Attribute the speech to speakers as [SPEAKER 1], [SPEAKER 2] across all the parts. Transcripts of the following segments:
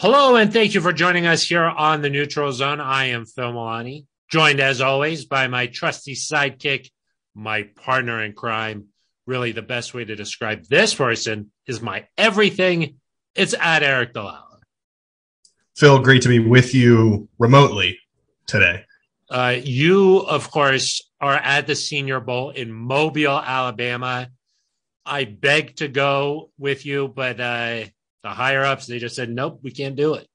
[SPEAKER 1] Hello, and thank you for joining us here on the Neutral Zone. I am Phil Milani, joined as always by my trusty sidekick, my partner in crime. Really, the best way to describe this person is my everything. It's at Aric DiLalla.
[SPEAKER 2] Phil, great to be with you remotely today.
[SPEAKER 1] Uh, you, of course, are at the Senior Bowl in Mobile, Alabama. I beg to go with you, but uh, the higher ups they just said, "Nope, we can't do it."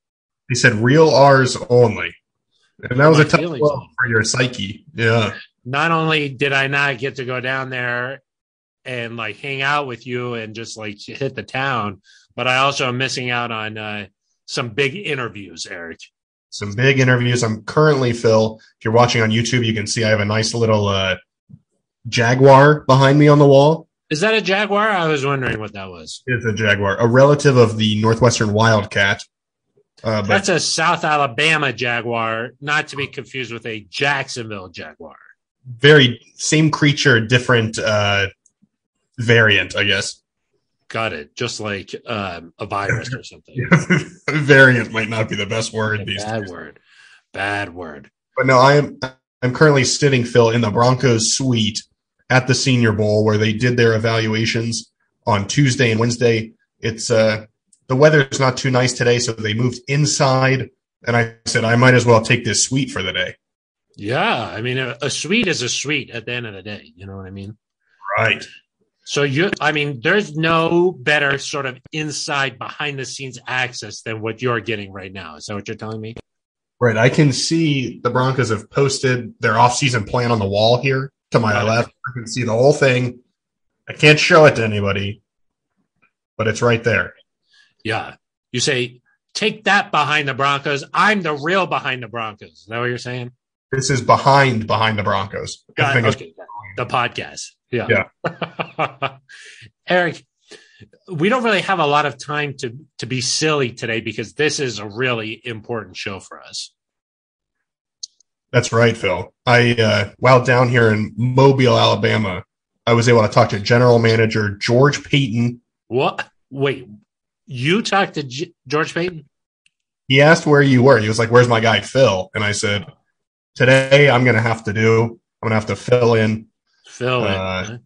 [SPEAKER 2] They said real R's only, and that was
[SPEAKER 1] My
[SPEAKER 2] a tough blow for your psyche. Yeah,
[SPEAKER 1] Not only did I not get to go down there and like hang out with you and just like hit the town, but I also am missing out on uh, some big interviews, Aric.
[SPEAKER 2] some big interviews. I'm currently Phil. If you're watching on YouTube, you can see I have a nice little uh, jaguar behind me on the wall.
[SPEAKER 1] Is that a jaguar? I was wondering what that was.
[SPEAKER 2] It's a jaguar, a relative of the northwestern wildcat. Uh, but
[SPEAKER 1] That's a South Alabama jaguar, not to be confused with a Jacksonville jaguar.
[SPEAKER 2] very same creature, different uh, variant, I guess.
[SPEAKER 1] Got it. Just like um, a virus or something.
[SPEAKER 2] variant might not be the best word these
[SPEAKER 1] Bad
[SPEAKER 2] days.
[SPEAKER 1] word. Bad word.
[SPEAKER 2] But no, I am I'm currently sitting Phil in the Broncos suite at the Senior Bowl where they did their evaluations on Tuesday and Wednesday. It's uh the weather is not too nice today, so they moved inside and I said I might as well take this suite for the day.
[SPEAKER 1] Yeah. I mean, a, a suite is a suite at the end of the day. You know what I mean?
[SPEAKER 2] Right.
[SPEAKER 1] So you, I mean, there's no better sort of inside behind the scenes access than what you're getting right now. Is that what you're telling me?
[SPEAKER 2] Right. I can see the Broncos have posted their offseason plan on the wall here to my
[SPEAKER 1] it.
[SPEAKER 2] left. I can see the whole thing. I can't show it to anybody, but it's right there.
[SPEAKER 1] Yeah. You say, take that behind the Broncos. I'm the real behind the Broncos. Is that what you're saying?
[SPEAKER 2] This is behind behind the Broncos.
[SPEAKER 1] Got it. Okay. The podcast. Yeah. Aric, we don't really have a lot of time to to be silly today because this is a really important show for us.
[SPEAKER 2] That's right, Phil. I uh, while down here in Mobile, Alabama, I was able to talk to General Manager George Paton.
[SPEAKER 1] What? Wait, you talked to G- George Paton?
[SPEAKER 2] He asked where you were. He was like, "Where's my guy Phil?" And I said, "Today, I'm going to have to do. I'm going to have to fill in
[SPEAKER 1] Phil.
[SPEAKER 2] Uh,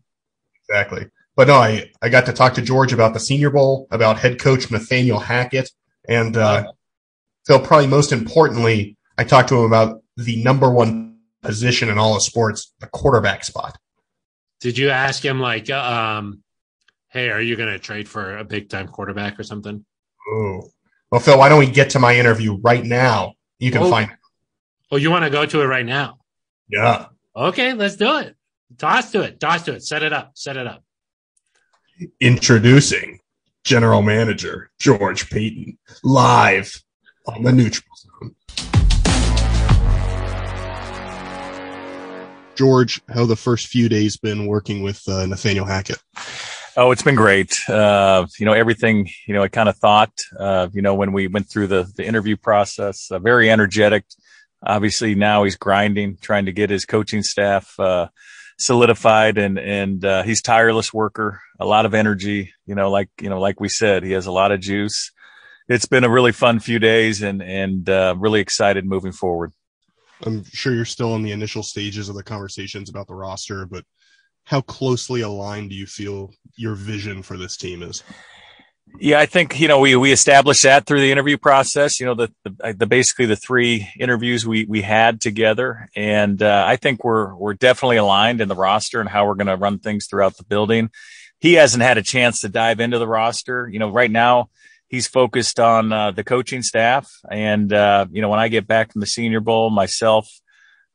[SPEAKER 2] exactly." But no, I I got to talk to George about the Senior Bowl, about head coach Nathaniel Hackett, and uh, Phil. Probably most importantly, I talked to him about the number one position in all of sports, the quarterback spot.
[SPEAKER 1] Did you ask him like, um, hey, are you going to trade for a big time quarterback or something?
[SPEAKER 2] Oh. Well, Phil, why don't we get to my interview right now? You can
[SPEAKER 1] Oh.
[SPEAKER 2] find
[SPEAKER 1] Oh, you want to go to it right now?
[SPEAKER 2] Yeah.
[SPEAKER 1] Okay, let's do it. Toss to it. Toss to it. Set it up. Set it up.
[SPEAKER 2] Introducing General Manager George Paton live on the neutral George, how the first few days been working with uh, Nathaniel Hackett?
[SPEAKER 3] Oh, it's been great. Uh, you know, everything, you know, I kind of thought, uh, you know, when we went through the, the interview process, uh, very energetic. Obviously now he's grinding, trying to get his coaching staff, uh, solidified and, and, uh, he's tireless worker, a lot of energy, you know, like, you know, like we said, he has a lot of juice. It's been a really fun few days and, and, uh, really excited moving forward.
[SPEAKER 2] I'm sure you're still in the initial stages of the conversations about the roster, but how closely aligned do you feel your vision for this team is?
[SPEAKER 3] Yeah, I think you know we we established that through the interview process. You know, the the, the basically the three interviews we we had together, and uh, I think we're we're definitely aligned in the roster and how we're going to run things throughout the building. He hasn't had a chance to dive into the roster. You know, right now he's focused on uh, the coaching staff, and uh, you know when I get back from the Senior Bowl, myself.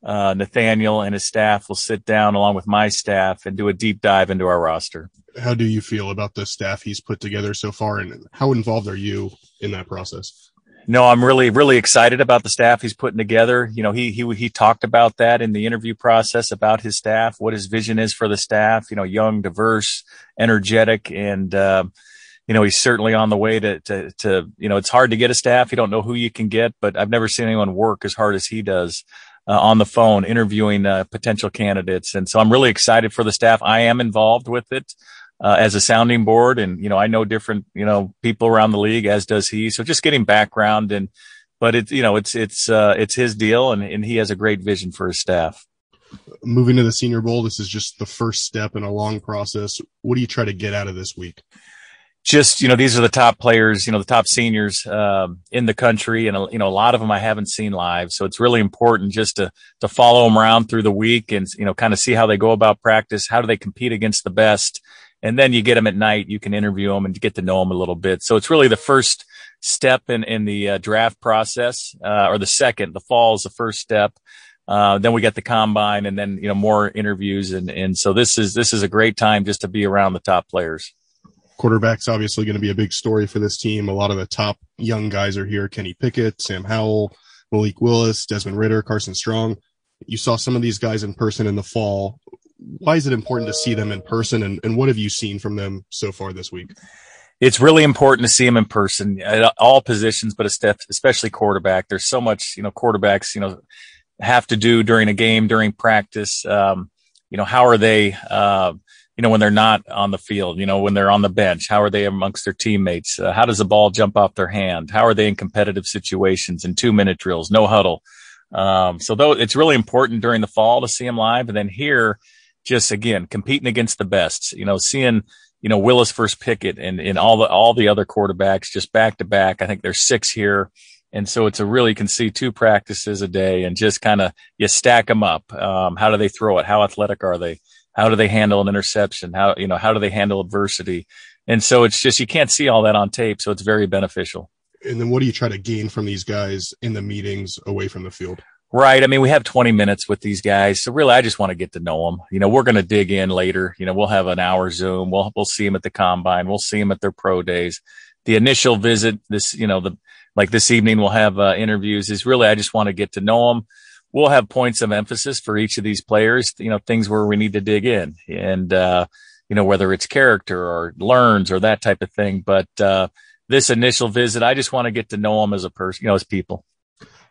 [SPEAKER 3] Uh, Nathaniel and his staff will sit down along with my staff and do a deep dive into our roster.
[SPEAKER 2] How do you feel about the staff he's put together so far, and how involved are you in that process?
[SPEAKER 3] No, I'm really, really excited about the staff he's putting together. You know, he, he, he talked about that in the interview process about his staff, what his vision is for the staff, you know, young, diverse, energetic, and, uh, you know, he's certainly on the way to, to, to, you know, it's hard to get a staff. You don't know who you can get, but I've never seen anyone work as hard as he does. Uh, on the phone interviewing uh, potential candidates. And so I'm really excited for the staff. I am involved with it. uh, as a sounding board. And, you know, I know different, you know, people around the league as does he. So just getting background and, but it's, you know, it's, it's, uh, it's his deal and, and he has a great vision for his staff.
[SPEAKER 2] Moving to the senior bowl. This is just the first step in a long process. What do you try to get out of this week?
[SPEAKER 3] Just you know these are the top players you know the top seniors um, in the country. And you know a lot of them i haven't seen live. So it's really important just to to follow them around through the week and you know kind of see how they go about practice. How do they compete against the best? And then you get them at night you can interview them and get to know them a little bit. So it's really the first step in in the uh, draft process uh, or the second the fall is the first step. Uh, then we get the combine and then you know more interviews. And and so this is this is a great time just to be around the top players
[SPEAKER 2] Quarterback's obviously going to be a big story for this team. A lot of the top young guys are here. Kenny Pickett, Sam Howell, Malik Willis, Desmond Ridder, Carson Strong. You saw some of these guys in person in the fall. Why is it important to see them in person and, and what have you seen from them so far this week?
[SPEAKER 3] It's really important to see them in person at all positions, but especially quarterback. There's so much, you know, quarterbacks, you know, have to do during a game, during practice. Um, you know, how are they, uh, you know, when they're not on the field, you know, when they're on the bench, how are they amongst their teammates? Uh, how does the ball jump off their hand? How are they in competitive situations in two minute drills, no huddle? Um, so though it's really important during the fall to see them live. And then here, just again, competing against the best, you know, seeing, you know, Willis first Pickett and, and all the, all the other quarterbacks just back to back. I think there's six here. And so it's a really you can see two practices a day and just kind of you stack them up. Um, how do they throw it? How athletic are they? How do they handle an interception? How, you know, how do they handle adversity? And so it's just, you can't see all that on tape. So it's very beneficial.
[SPEAKER 2] And then what do you try to gain from these guys in the meetings away from the field?
[SPEAKER 3] Right. I mean, we have 20 minutes with these guys. So really, I just want to get to know them. You know, we're going to dig in later. You know, we'll have an hour Zoom. We'll, we'll see them at the combine. We'll see them at their pro days. The initial visit, this, you know, the, like this evening, we'll have uh, interviews is really, I just want to get to know them we'll have points of emphasis for each of these players, you know, things where we need to dig in and, uh, you know, whether it's character or learns or that type of thing. But, uh, this initial visit, I just want to get to know them as a person, you know, as people.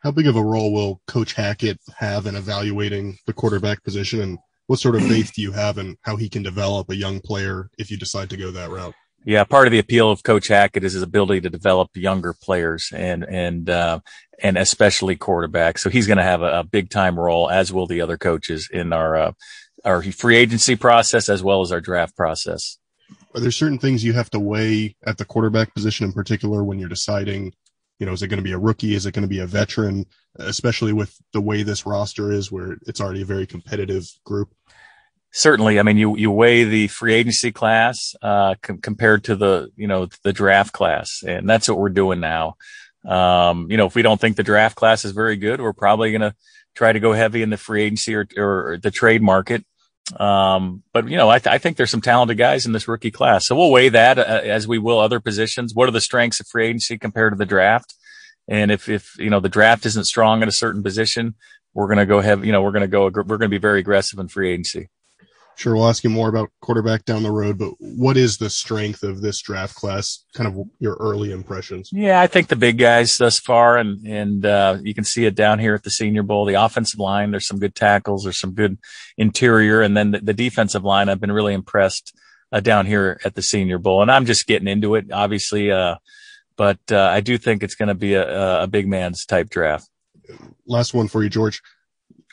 [SPEAKER 2] How big of a role will Coach Hackett have in evaluating the quarterback position? And what sort of faith do you have in how he can develop a young player if you decide to go that route?
[SPEAKER 3] Yeah, part of the appeal of Coach Hackett is his ability to develop younger players and and uh, and especially quarterbacks. So he's going to have a, a, big time role, as will the other coaches in our uh, our free agency process as well as our draft process.
[SPEAKER 2] Are there certain things you have to weigh at the quarterback position in particular when you're deciding? You know, is it going to be a rookie? Is it going to be a veteran? Especially with the way this roster is, where it's already a very competitive group
[SPEAKER 3] certainly, I mean, you, you weigh the free agency class, uh, com- compared to the, you know, the draft class. And that's what we're doing now. Um, you know, if we don't think the draft class is very good, we're probably going to try to go heavy in the free agency or, or the trade market. Um, but you know, I, th- I, think there's some talented guys in this rookie class. So we'll weigh that uh, as we will other positions. What are the strengths of free agency compared to the draft? And if, if, you know, the draft isn't strong at a certain position, we're going to go have, you know, we're going to go, we're going to be very aggressive in free agency.
[SPEAKER 2] Sure, we'll ask you more about quarterback down the road, but what is the strength of this draft class? Kind of your early impressions.
[SPEAKER 3] Yeah, I think the big guys thus far, and and uh, you can see it down here at the Senior Bowl. The offensive line, there's some good tackles, there's some good interior, and then the, the defensive line. I've been really impressed uh, down here at the Senior Bowl, and I'm just getting into it, obviously. Uh, but uh, I do think it's going to be a, a big man's type draft.
[SPEAKER 2] Last one for you, George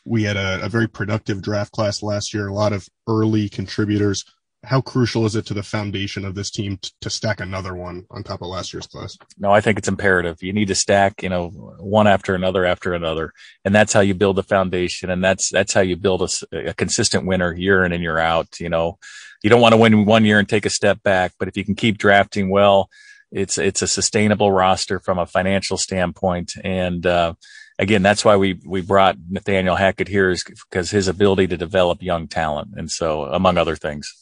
[SPEAKER 2] we had a, a, very productive draft class last year, a lot of early contributors. How crucial is it to the foundation of this team t- to stack another one on top of last year's class?
[SPEAKER 3] No, I think it's imperative. You need to stack, you know, one after another after another. And that's how you build a foundation. And that's, that's how you build a, a consistent winner year in and year out. You know, you don't want to win one year and take a step back, but if you can keep drafting well, it's, it's a sustainable roster from a financial standpoint. And, uh, again, that's why we we brought Nathaniel Hackett here is because his ability to develop young talent, and so among other things.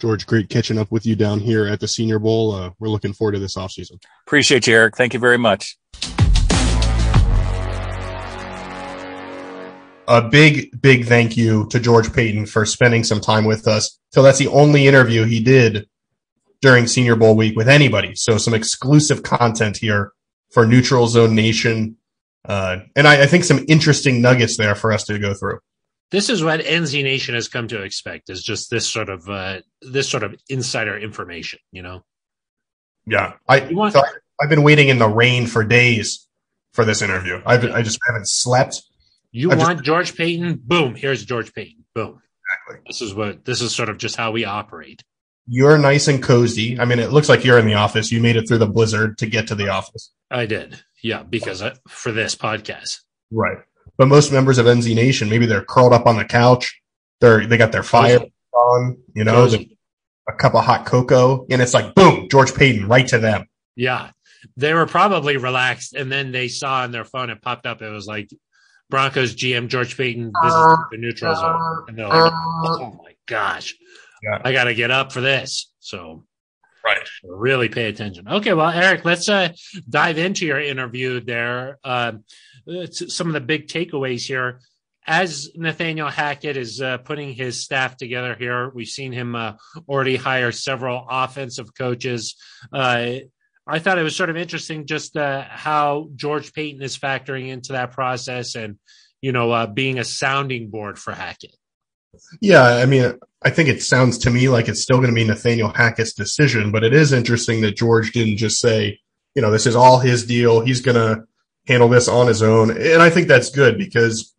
[SPEAKER 2] George, great catching up with you down here at the Senior Bowl. Uh, we're looking forward to this offseason.
[SPEAKER 3] Appreciate you, Aric. Thank you very much.
[SPEAKER 2] A big, big thank you to George Paton for spending some time with us. So that's the only interview he did during Senior Bowl week with anybody. So some exclusive content here for Neutral Zone Nation uh, and I, I, think some interesting nuggets there for us to go through.
[SPEAKER 1] this is what NZ Nation has come to expect is just this sort of uh, this sort of insider information, you know.
[SPEAKER 2] Yeah, I
[SPEAKER 1] want-
[SPEAKER 2] so I've been waiting in the rain for days for this interview. I've I just haven't slept.
[SPEAKER 1] You
[SPEAKER 2] I just-
[SPEAKER 1] want George Paton? Boom, here's George Paton. Boom.
[SPEAKER 2] Exactly.
[SPEAKER 1] This is what this is sort of just how we operate.
[SPEAKER 2] You're nice and cozy. I mean, it looks like you're in the office. You made it through the blizzard to get to the office.
[SPEAKER 1] I did. Yeah, because I, for this podcast.
[SPEAKER 2] Right. But most members of NZ Nation, maybe they're curled up on the couch. They're they got their fire on, you know, a cup of hot cocoa, and it's like boom, George Paton right to them.
[SPEAKER 1] Yeah. They were probably relaxed and then they saw on their phone it popped up. It was like Broncos GM George Paton visits uh, the neutral zone. And they're like, oh my gosh.
[SPEAKER 2] Yeah.
[SPEAKER 1] I gotta get up for this. So
[SPEAKER 2] Right.
[SPEAKER 1] really pay attention. Okay, well, Aric, let's uh, dive into your interview there. Um, it's some of the big takeaways here. As Nathaniel Hackett is uh, putting his staff together here, we've seen him uh, already hire several offensive coaches. Uh, I thought it was sort of interesting just uh, how George Paton is factoring into that process and, you know, uh, being a sounding board for Hackett.
[SPEAKER 2] Yeah, I mean, I think it sounds to me like it's still going to be Nathaniel Hackett's decision, but it is interesting that George didn't just say, you know, this is all his deal. He's going to handle this on his own. And I think that's good because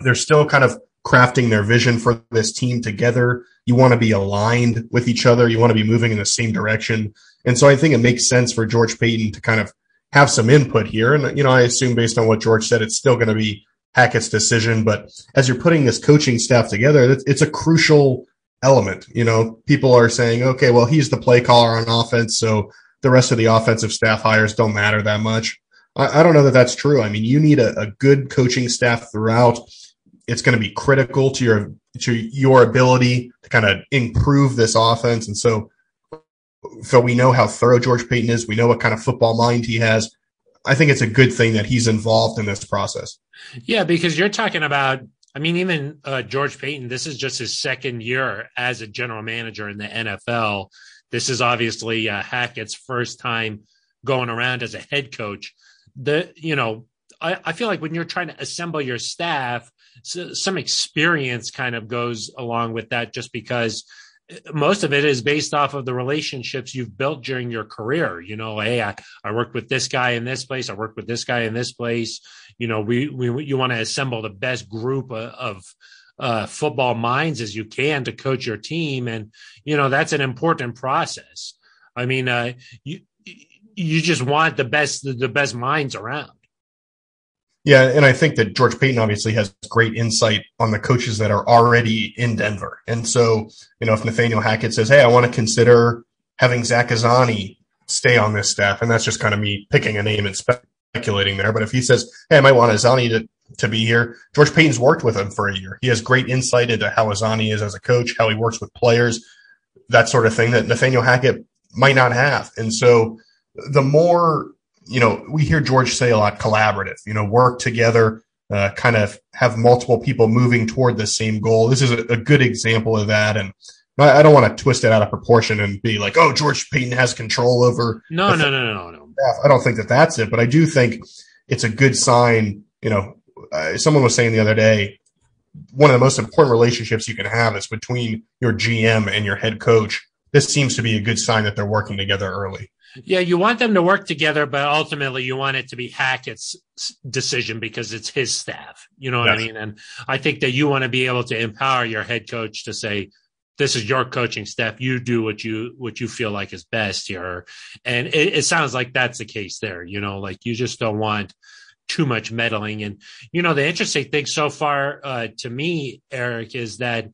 [SPEAKER 2] they're still kind of crafting their vision for this team together. You want to be aligned with each other. You want to be moving in the same direction. And so I think it makes sense for George Paton to kind of have some input here. And, you know, I assume based on what George said, it's still going to be Hackett's decision. But as you're putting this coaching staff together, it's, a crucial element. You know, people are saying, okay, well, he's the play caller on offense. So the rest of the offensive staff hires don't matter that much. I, I don't know that that's true. I mean, you need a, a good coaching staff throughout. It's going to be critical to your to your ability to kind of improve this offense. And so, so we know how thorough George Paton is. We know what kind of football mind he has. I think it's a good thing that he's involved in this process.
[SPEAKER 1] Yeah, because you're talking about, I mean, even uh, George Paton, this is just his second year as a general manager in the NFL. This is obviously uh, Hackett's first time going around as a head coach. The, you know, I, I feel like when you're trying to assemble your staff, so, some experience kind of goes along with that just because most of it is based off of the relationships you've built during your career. You know, hey, I, I worked with this guy in this place. I worked with this guy in this place. You know, we, we you want to assemble the best group of, of uh, football minds as you can to coach your team, and you know that's an important process. I mean, uh, you you just want the best the best minds around.
[SPEAKER 2] Yeah, and I think that George Paton obviously has great insight on the coaches that are already in Denver. And so, you know, if Nathaniel Hackett says, "Hey, I want to consider having Zach Azzanni stay on this staff," and that's just kind of me picking a name and speculating there. But if he says, "Hey, I might want Azzanni to to be here," George Paton's worked with him for a year. He has great insight into how Azzanni is as a coach, how he works with players, that sort of thing that Nathaniel Hackett might not have. And so, the more you know, we hear George say a lot collaborative, you know, work together, uh, kind of have multiple people moving toward the same goal. This is a, a good example of that. And I, I don't want to twist it out of proportion and be like, oh, George Paton has control over.
[SPEAKER 1] No, no, no, no, no.
[SPEAKER 2] I don't think that that's it, but I do think it's a good sign. You know, uh, someone was saying the other day, one of the most important relationships you can have is between your GM and your head coach. This seems to be a good sign that they're working together early.
[SPEAKER 1] Yeah, you want them to work together, but ultimately you want it to be Hackett's decision because it's his staff. You know what
[SPEAKER 2] Yes.
[SPEAKER 1] I mean? And I think that you want to be able to empower your head coach to say, this is your coaching staff. You do what you what you feel like is best here. And it, it sounds like that's the case there. You know, like you just don't want too much meddling. And you know, the interesting thing so far uh, to me, Aric, is that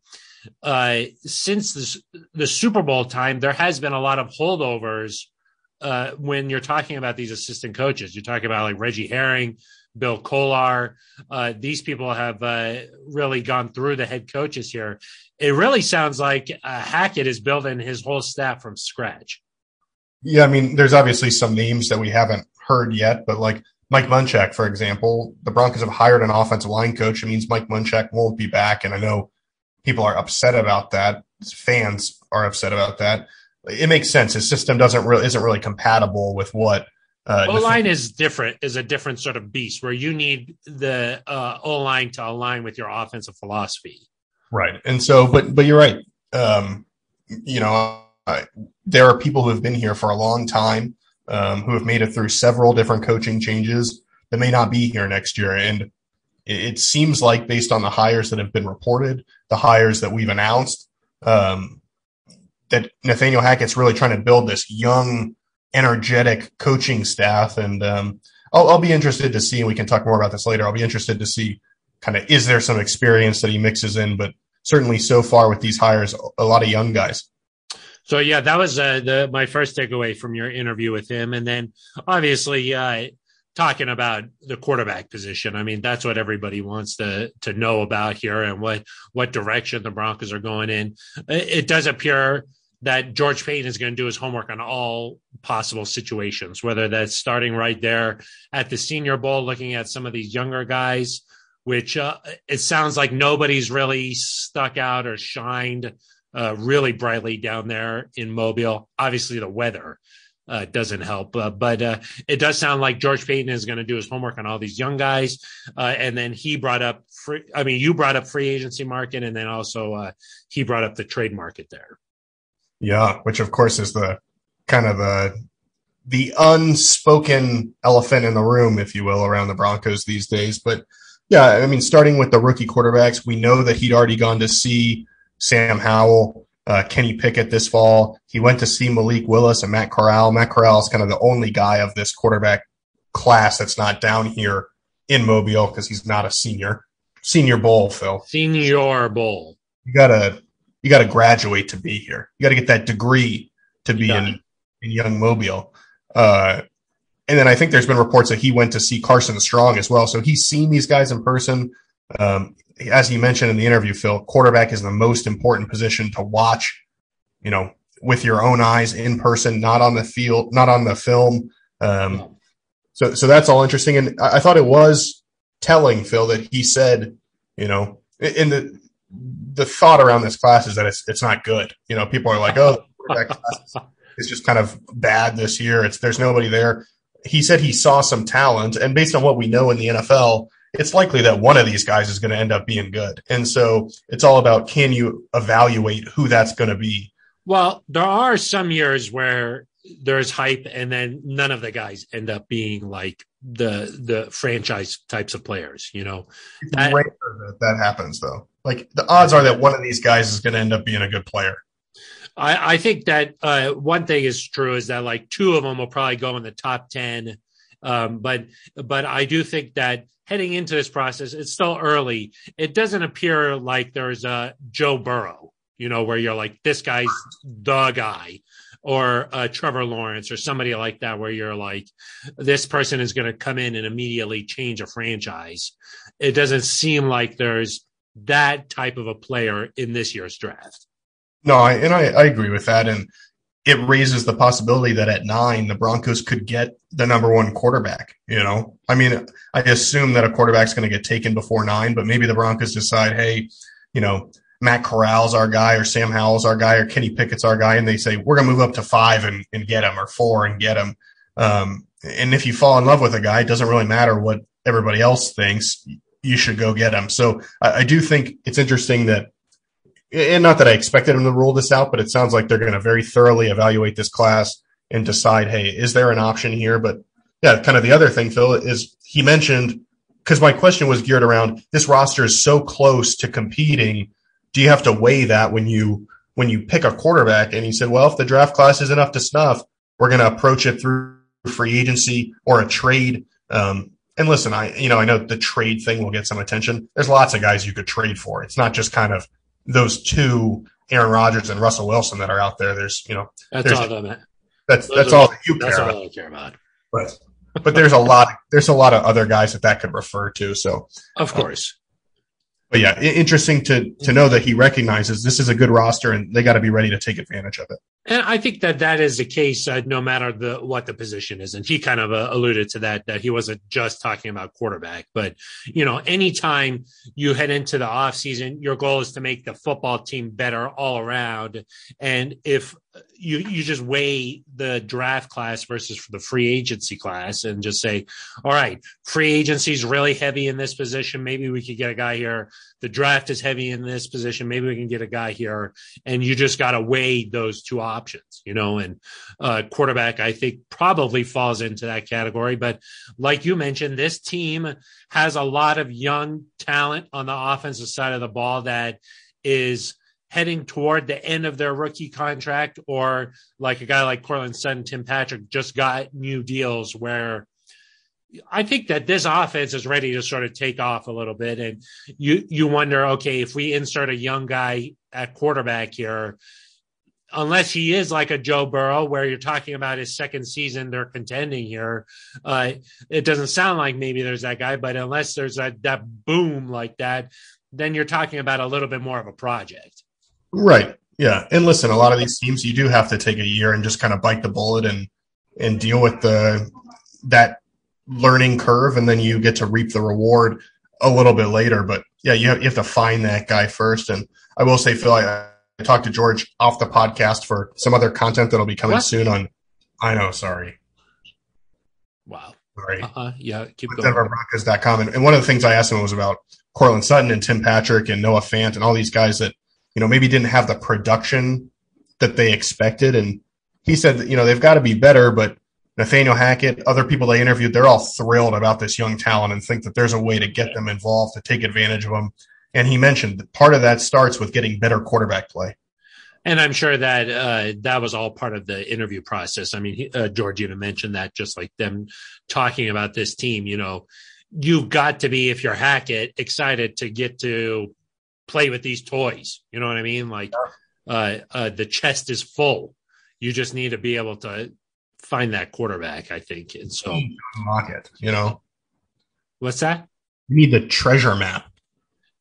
[SPEAKER 1] uh, since this, the Super Bowl time, there has been a lot of holdovers uh, when you're talking about these assistant coaches. You're talking about like Reggie Herring, Bill Kollar. Uh, these people have uh, really gone through the head coaches here. It really sounds like uh, Hackett is building his whole staff from scratch.
[SPEAKER 2] Yeah, I mean, there's obviously some names that we haven't heard yet, but like Mike Munchak, for example, the Broncos have hired an offensive line coach. It means Mike Munchak won't be back, and I know people are upset about that. Fans are upset about that. It makes sense. His system doesn't really isn't really compatible with what Uh,
[SPEAKER 1] O line is different, is a different sort of beast where you need the uh, O line to align with your offensive philosophy.
[SPEAKER 2] Right. And so, but, but you're right. Um, you know, uh, there are people who have been here for a long time, um, who have made it through several different coaching changes that may not be here next year. And it, it seems like based on the hires that have been reported, the hires that we've announced, um, that Nathaniel Hackett's really trying to build this young, energetic coaching staff. And, um, I'll, I'll be interested to see, and we can talk more about this later. I'll be interested to see kind of, is there some experience that he mixes in, but certainly so far with these hires, a lot of young guys.
[SPEAKER 1] So yeah, that was uh, the my first takeaway from your interview with him, and then obviously uh, talking about the quarterback position. I mean, that's what everybody wants to to know about here, and what what direction the Broncos are going in. It does appear that George Paton is going to do his homework on all possible situations, whether that's starting right there at the Senior Bowl, looking at some of these younger guys, which uh, it sounds like nobody's really stuck out or shined uh, really brightly down there in Mobile. Obviously, the weather uh, doesn't help, uh, but uh, it does sound like George Paton is going to do his homework on all these young guys. Uh, and then he brought up free, I mean, you brought up free agency market, and then also he brought up the trade market there.
[SPEAKER 2] Yeah, which of course is the kind of the the unspoken elephant in the room, if you will, around the Broncos these days. But yeah, I mean, starting with the rookie quarterbacks, we know that he'd already gone to see Sam Howell, uh, Kenny Pickett this fall. He went to see Malik Willis and Matt Corral. Matt Corral is kind of the only guy of this quarterback class that's not down here in Mobile because he's not a senior. Senior Bowl, Phil.
[SPEAKER 1] Senior Bowl.
[SPEAKER 2] You gotta you gotta graduate to be here. You gotta get that degree to be in, in Young Mobile. Uh, and then I think there's been reports that he went to see Carson Strong as well. So he's seen these guys in person. Um, as you mentioned in the interview, Phil, quarterback is the most important position to watch, you know, with your own eyes in person, not on the field, not on the film. Um, so, so that's all interesting. And I, I thought it was telling, Phil, that he said, you know, in the, the thought around this class is that it's, it's not good. You know, people are like, oh, quarterback class is just kind of bad this year. It's, there's nobody there. He said he saw some talent and based on what we know in the NFL, it's likely that one of these guys is going to end up being good. And so it's all about can you evaluate who that's going to be?
[SPEAKER 1] Well, there are some years where there's hype and then none of the guys end up being like the the franchise types of players, you know.
[SPEAKER 2] That, that, that happens though. Like the odds are that one of these guys is going to end up being a good player.
[SPEAKER 1] I, I think that uh, one thing is true is that like two of them will probably go in the top 10 um, but but I do think that heading into this process, it's still early. It doesn't appear like there's a Joe Burrow, you know, where you're like, this guy's the guy, or uh, Trevor Lawrence or somebody like that, where you're like, this person is going to come in and immediately change a franchise. It doesn't seem like there's that type of a player in this year's draft.
[SPEAKER 2] No, I, and I, I agree with that. And it raises the possibility that at nine, the Broncos could get the number one quarterback. You know, I mean, I assume that a quarterback's going to get taken before nine, but maybe the Broncos decide, hey, you know, Matt Corral's our guy, or Sam Howell's our guy, or Kenny Pickett's our guy, and they say we're going to move up to five and, and get him, or four and get him. Um, and if you fall in love with a guy, it doesn't really matter what everybody else thinks. You should go get him. So I, I do think it's interesting that and not that I expected them to rule this out, but it sounds like they're going to very thoroughly evaluate this class and decide, hey, is there an option here? But yeah, kind of the other thing, Phil, is he mentioned because my question was geared around this roster is so close to competing. Do you have to weigh that when you when you pick a quarterback? And he said, well, if the draft class is enough to snuff, we're going to approach it through free agency or a trade. Um, and listen, I you know I know the trade thing will get some attention. There's lots of guys you could trade for. It's not just kind of those two Aaron Rodgers and Russell Wilson that are out there. There's you know
[SPEAKER 1] that's all that
[SPEAKER 2] that's that's all that you
[SPEAKER 1] that's
[SPEAKER 2] care
[SPEAKER 1] all
[SPEAKER 2] about.
[SPEAKER 1] I care about.
[SPEAKER 2] But but there's a lot there's a lot of other guys that that could refer to. So
[SPEAKER 1] of uh, course.
[SPEAKER 2] But yeah, interesting to to know that he recognizes this is a good roster and they got to be ready to take advantage of it.
[SPEAKER 1] And I think that that is the case, uh, no matter the what the position is. And he kind of uh, alluded to that that he wasn't just talking about quarterback, but you know, anytime you head into the offseason, your goal is to make the football team better all around. And if you you just weigh the draft class versus the free agency class and just say, all right, free agency is really heavy in this position. Maybe we could get a guy here. The draft is heavy in this position. Maybe we can get a guy here. And you just got to weigh those two options, you know. And uh, quarterback, I think, probably falls into that category. But like you mentioned, this team has a lot of young talent on the offensive side of the ball that is heading toward the end of their rookie contract, or like a guy like Courtland Sutton, Tim Patrick just got new deals where I think that this offense is ready to sort of take off a little bit. And you you wonder, okay, if we insert a young guy at quarterback here, unless he is like a Joe Burrow, where you're talking about his second season, they're contending here. Uh, it doesn't sound like maybe there's that guy, but unless there's that that boom like that, then you're talking about a little bit more of a project.
[SPEAKER 2] Right. Yeah. And listen, a lot of these teams, you do have to take a year and just kind of bite the bullet and and deal with the that learning curve, and then you get to reap the reward a little bit later. But yeah, you have, you have to find that guy first. And I will say, Phil, I, I talked to George off the podcast for some other content that'll be coming what? soon on. I know. Sorry.
[SPEAKER 1] Wow.
[SPEAKER 2] Sorry.
[SPEAKER 1] Uh-huh. Yeah. Keep going.
[SPEAKER 2] DenverBroncos.com. And, and one of the things I asked him was about Courtland Sutton and Tim Patrick and Noah Fant and all these guys that you know, maybe didn't have the production that they expected. And he said that, you know, they've got to be better, but Nathaniel Hackett, other people they interviewed, they're all thrilled about this young talent and think that there's a way to get them involved, to take advantage of them. And he mentioned that part of that starts with getting better quarterback play.
[SPEAKER 1] And I'm sure that uh, that was all part of the interview process. I mean, he, uh, George even mentioned that just like them talking about this team, you know, you've got to be, if you're Hackett, excited to get to play with these toys. You know what I mean? Like uh, uh, the chest is full. You just need to be able to find that quarterback, I think. And so
[SPEAKER 2] unlock it, you know.
[SPEAKER 1] What's that?
[SPEAKER 2] You need the treasure map.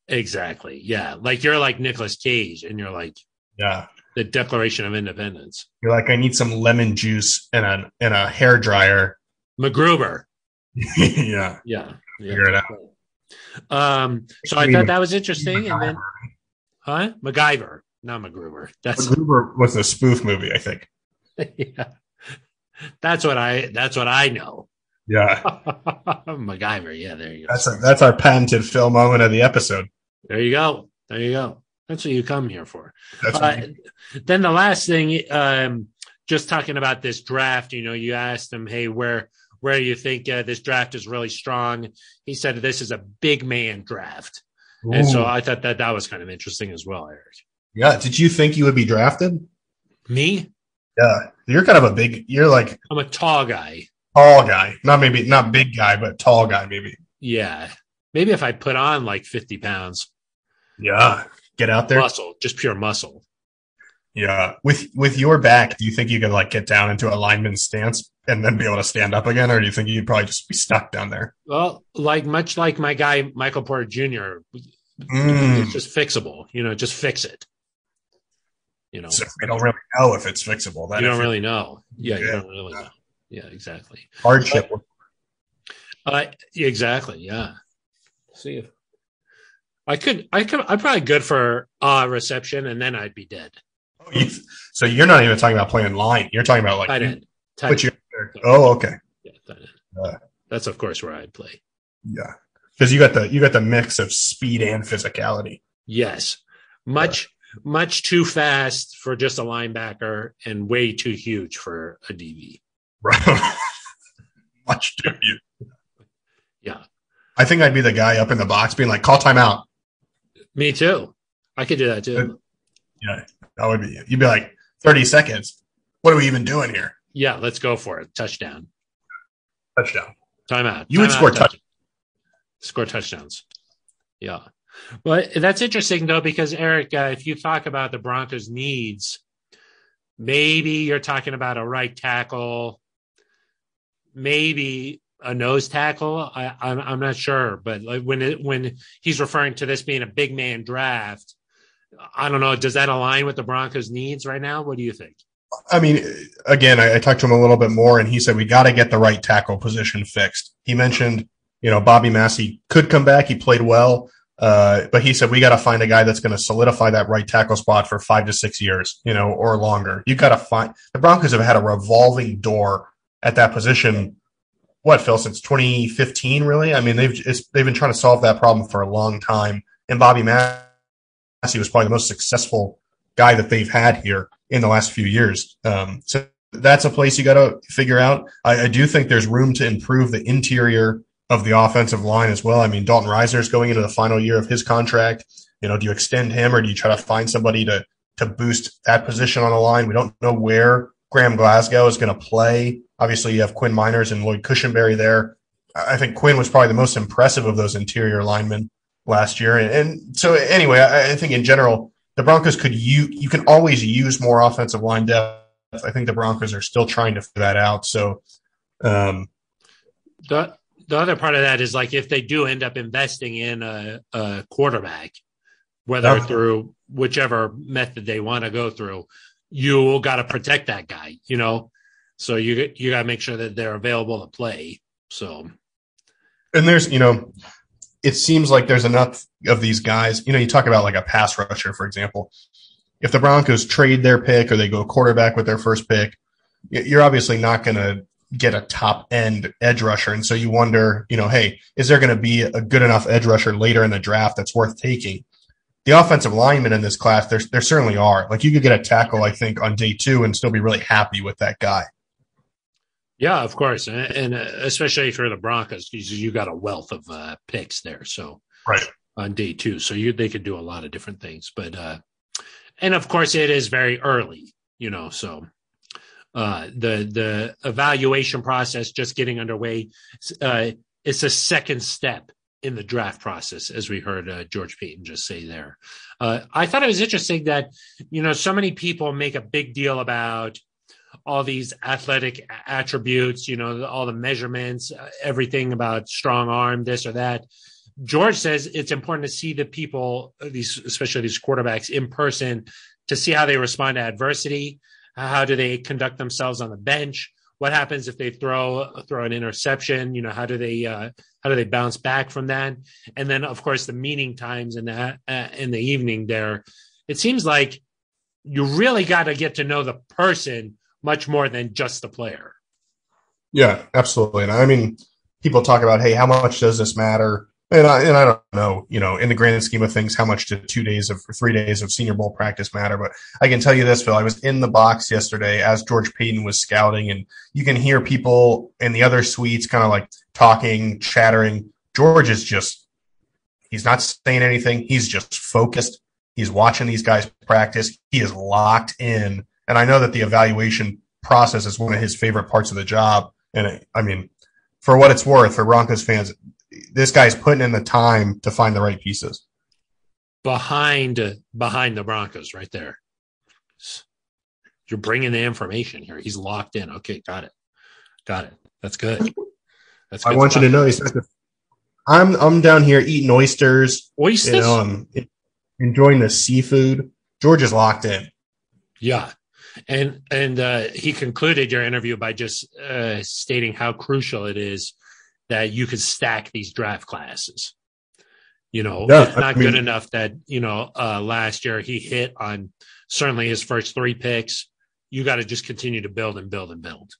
[SPEAKER 1] Exactly. Yeah. Like you're like Nicolas Cage and you're like
[SPEAKER 2] Yeah.
[SPEAKER 1] The Declaration of Independence.
[SPEAKER 2] You're like, I need some lemon juice and a and a hair dryer.
[SPEAKER 1] MacGruber.
[SPEAKER 2] yeah.
[SPEAKER 1] Yeah.
[SPEAKER 2] Figure it out.
[SPEAKER 1] Um, so I thought that was interesting. And then, huh? MacGyver, not MacGruber.
[SPEAKER 2] That's MacGruber was a spoof movie, I think.
[SPEAKER 1] yeah, that's what I. That's what I know.
[SPEAKER 2] Yeah,
[SPEAKER 1] MacGyver. Yeah, there you
[SPEAKER 2] go. That's a, that's our patented Phil moment of the episode.
[SPEAKER 1] There you go. There you go. That's what you come here for. Uh, then the last thing, um, just talking about this draft. You know, you asked him, "Hey, where where you think uh, this draft is really strong. He said this is a big man draft. Ooh. And so I thought that that was kind of interesting as well, Aric.
[SPEAKER 2] Yeah. Did you think you would be drafted?
[SPEAKER 1] Me?
[SPEAKER 2] Yeah. You're kind of a big, you're like,
[SPEAKER 1] I'm a tall guy.
[SPEAKER 2] Tall guy. Not maybe, not big guy, but tall guy, maybe.
[SPEAKER 1] Yeah. Maybe if I put on like 50 pounds.
[SPEAKER 2] Yeah. Get out there.
[SPEAKER 1] Muscle, just pure muscle.
[SPEAKER 2] Yeah. With with your back, do you think you could like get down into a lineman stance and then be able to stand up again, or do you think you'd probably just be stuck down there?
[SPEAKER 1] Well, like much like my guy Michael Porter Jr. Mm. It's just fixable. You know, just fix it. You know,
[SPEAKER 2] so we don't really know if it's fixable.
[SPEAKER 1] That you don't really know. Yeah, yeah, you don't really know. Yeah, exactly.
[SPEAKER 2] Hardship.
[SPEAKER 1] Uh, exactly. Yeah. See if I could. I could. I'm probably good for uh reception, and then I'd be dead.
[SPEAKER 2] So you're not even talking about playing line. You're talking about like
[SPEAKER 1] tight end.
[SPEAKER 2] Put you oh, okay.
[SPEAKER 1] Yeah, uh, that's of course where I'd play.
[SPEAKER 2] Yeah, because you got the you got the mix of speed and physicality.
[SPEAKER 1] Yes, much much too fast for just a linebacker, and way too huge for a DB.
[SPEAKER 2] Right. much too huge.
[SPEAKER 1] Yeah.
[SPEAKER 2] I think I'd be the guy up in the box being like, "Call timeout."
[SPEAKER 1] Me too. I could do that too.
[SPEAKER 2] Yeah. That would be you'd be like 30 seconds. What are we even doing here?
[SPEAKER 1] Yeah, let's go for it. Touchdown.
[SPEAKER 2] Touchdown.
[SPEAKER 1] Timeout.
[SPEAKER 2] You Time would score touch.
[SPEAKER 1] Score touchdowns. Yeah. Well, that's interesting though, because Aric, uh, if you talk about the Broncos' needs, maybe you're talking about a right tackle, maybe a nose tackle. I, I'm, I'm not sure, but like when it, when he's referring to this being a big man draft, I don't know. Does that align with the Broncos' needs right now? What do you think?
[SPEAKER 2] I mean, again, I, I, talked to him a little bit more, and he said we got to get the right tackle position fixed. He mentioned, you know, Bobby Massie could come back; he played well, uh, but he said we got to find a guy that's going to solidify that right tackle spot for five to six years, you know, or longer. You got to find the Broncos have had a revolving door at that position. What Phil since 2015? Really? I mean, they've they've been trying to solve that problem for a long time, and Bobby Massie was probably the most successful guy that they've had here in the last few years. Um, so that's a place you got to figure out. I, I, do think there's room to improve the interior of the offensive line as well. I mean, Dalton Risner is going into the final year of his contract. You know, do you extend him or do you try to find somebody to to boost that position on the line? We don't know where Graham Glasgow is going to play. Obviously, you have Quinn Meinerz and Lloyd Cushenberry there. I think Quinn was probably the most impressive of those interior linemen last year. And, and so, anyway, I, I think in general, the Broncos could you you can always use more offensive line depth. I think the Broncos are still trying to figure that out. So, um,
[SPEAKER 1] the the other part of that is like if they do end up investing in a, a quarterback, whether through whichever method they want to go through, you will got to protect that guy. You know, so you you got to make sure that they're available to play. So,
[SPEAKER 2] and there's you know it seems like there's enough of these guys. You know, you talk about like a pass rusher, for example. If the Broncos trade their pick or they go quarterback with their first pick, you're obviously not going to get a top end edge rusher. And so you wonder, you know, hey, is there going to be a good enough edge rusher later in the draft that's worth taking? The offensive linemen in this class, there, there certainly are. Like you could get a tackle, I think, on day two and still be really happy with that guy.
[SPEAKER 1] Yeah, of course, and, and uh, especially for the Broncos, because you got a wealth of uh, picks there. So
[SPEAKER 2] right
[SPEAKER 1] on day two, so you they could do a lot of different things. But uh, and of course, it is very early, you know. So uh, the the evaluation process just getting underway. Uh, it's a second step in the draft process, as we heard uh, George Paton just say there. Uh, I thought it was interesting that you know so many people make a big deal about all these athletic attributes, you know, all the measurements, uh, everything about strong arm, this or that. George says it's important to see the people, these especially these quarterbacks in person, to see how they respond to adversity. How do they conduct themselves on the bench? What happens if they throw throw an interception? You know, how do they uh, how do they bounce back from that? And then, of course, the meeting times in the uh, in the evening. There, it seems like you really got to get to know the person much more than just the player.
[SPEAKER 2] Yeah, absolutely. And I mean, people talk about, hey, how much does this matter? And I, and I don't know, you know, in the grand scheme of things, how much did two days of three days of Senior Bowl practice matter? But I can tell you this, Phil. I was in the box yesterday as George Paton was scouting, and you can hear people in the other suites kind of like talking, chattering. George is just, he's not saying anything. He's just focused. He's watching these guys practice. He is locked in and I know that the evaluation process is one of his favorite parts of the job. And I mean, for what it's worth, for Broncos fans, this guy's putting in the time to find the right pieces.
[SPEAKER 1] Behind uh, behind the Broncos, right there. You're bringing the information here. He's locked in. Okay, got it, got it. That's good.
[SPEAKER 2] That's. Good I want stuff. you to know he's. I'm I'm down here eating oysters.
[SPEAKER 1] Oysters. You know, I'm
[SPEAKER 2] enjoying the seafood. George is locked in.
[SPEAKER 1] Yeah, and and uh, he concluded your interview by just uh, stating how crucial it is that you could stack these draft classes. You know, yeah, it's not I mean, good enough that you know uh, last year he hit on certainly his first three picks. You got to just continue to build and build and build.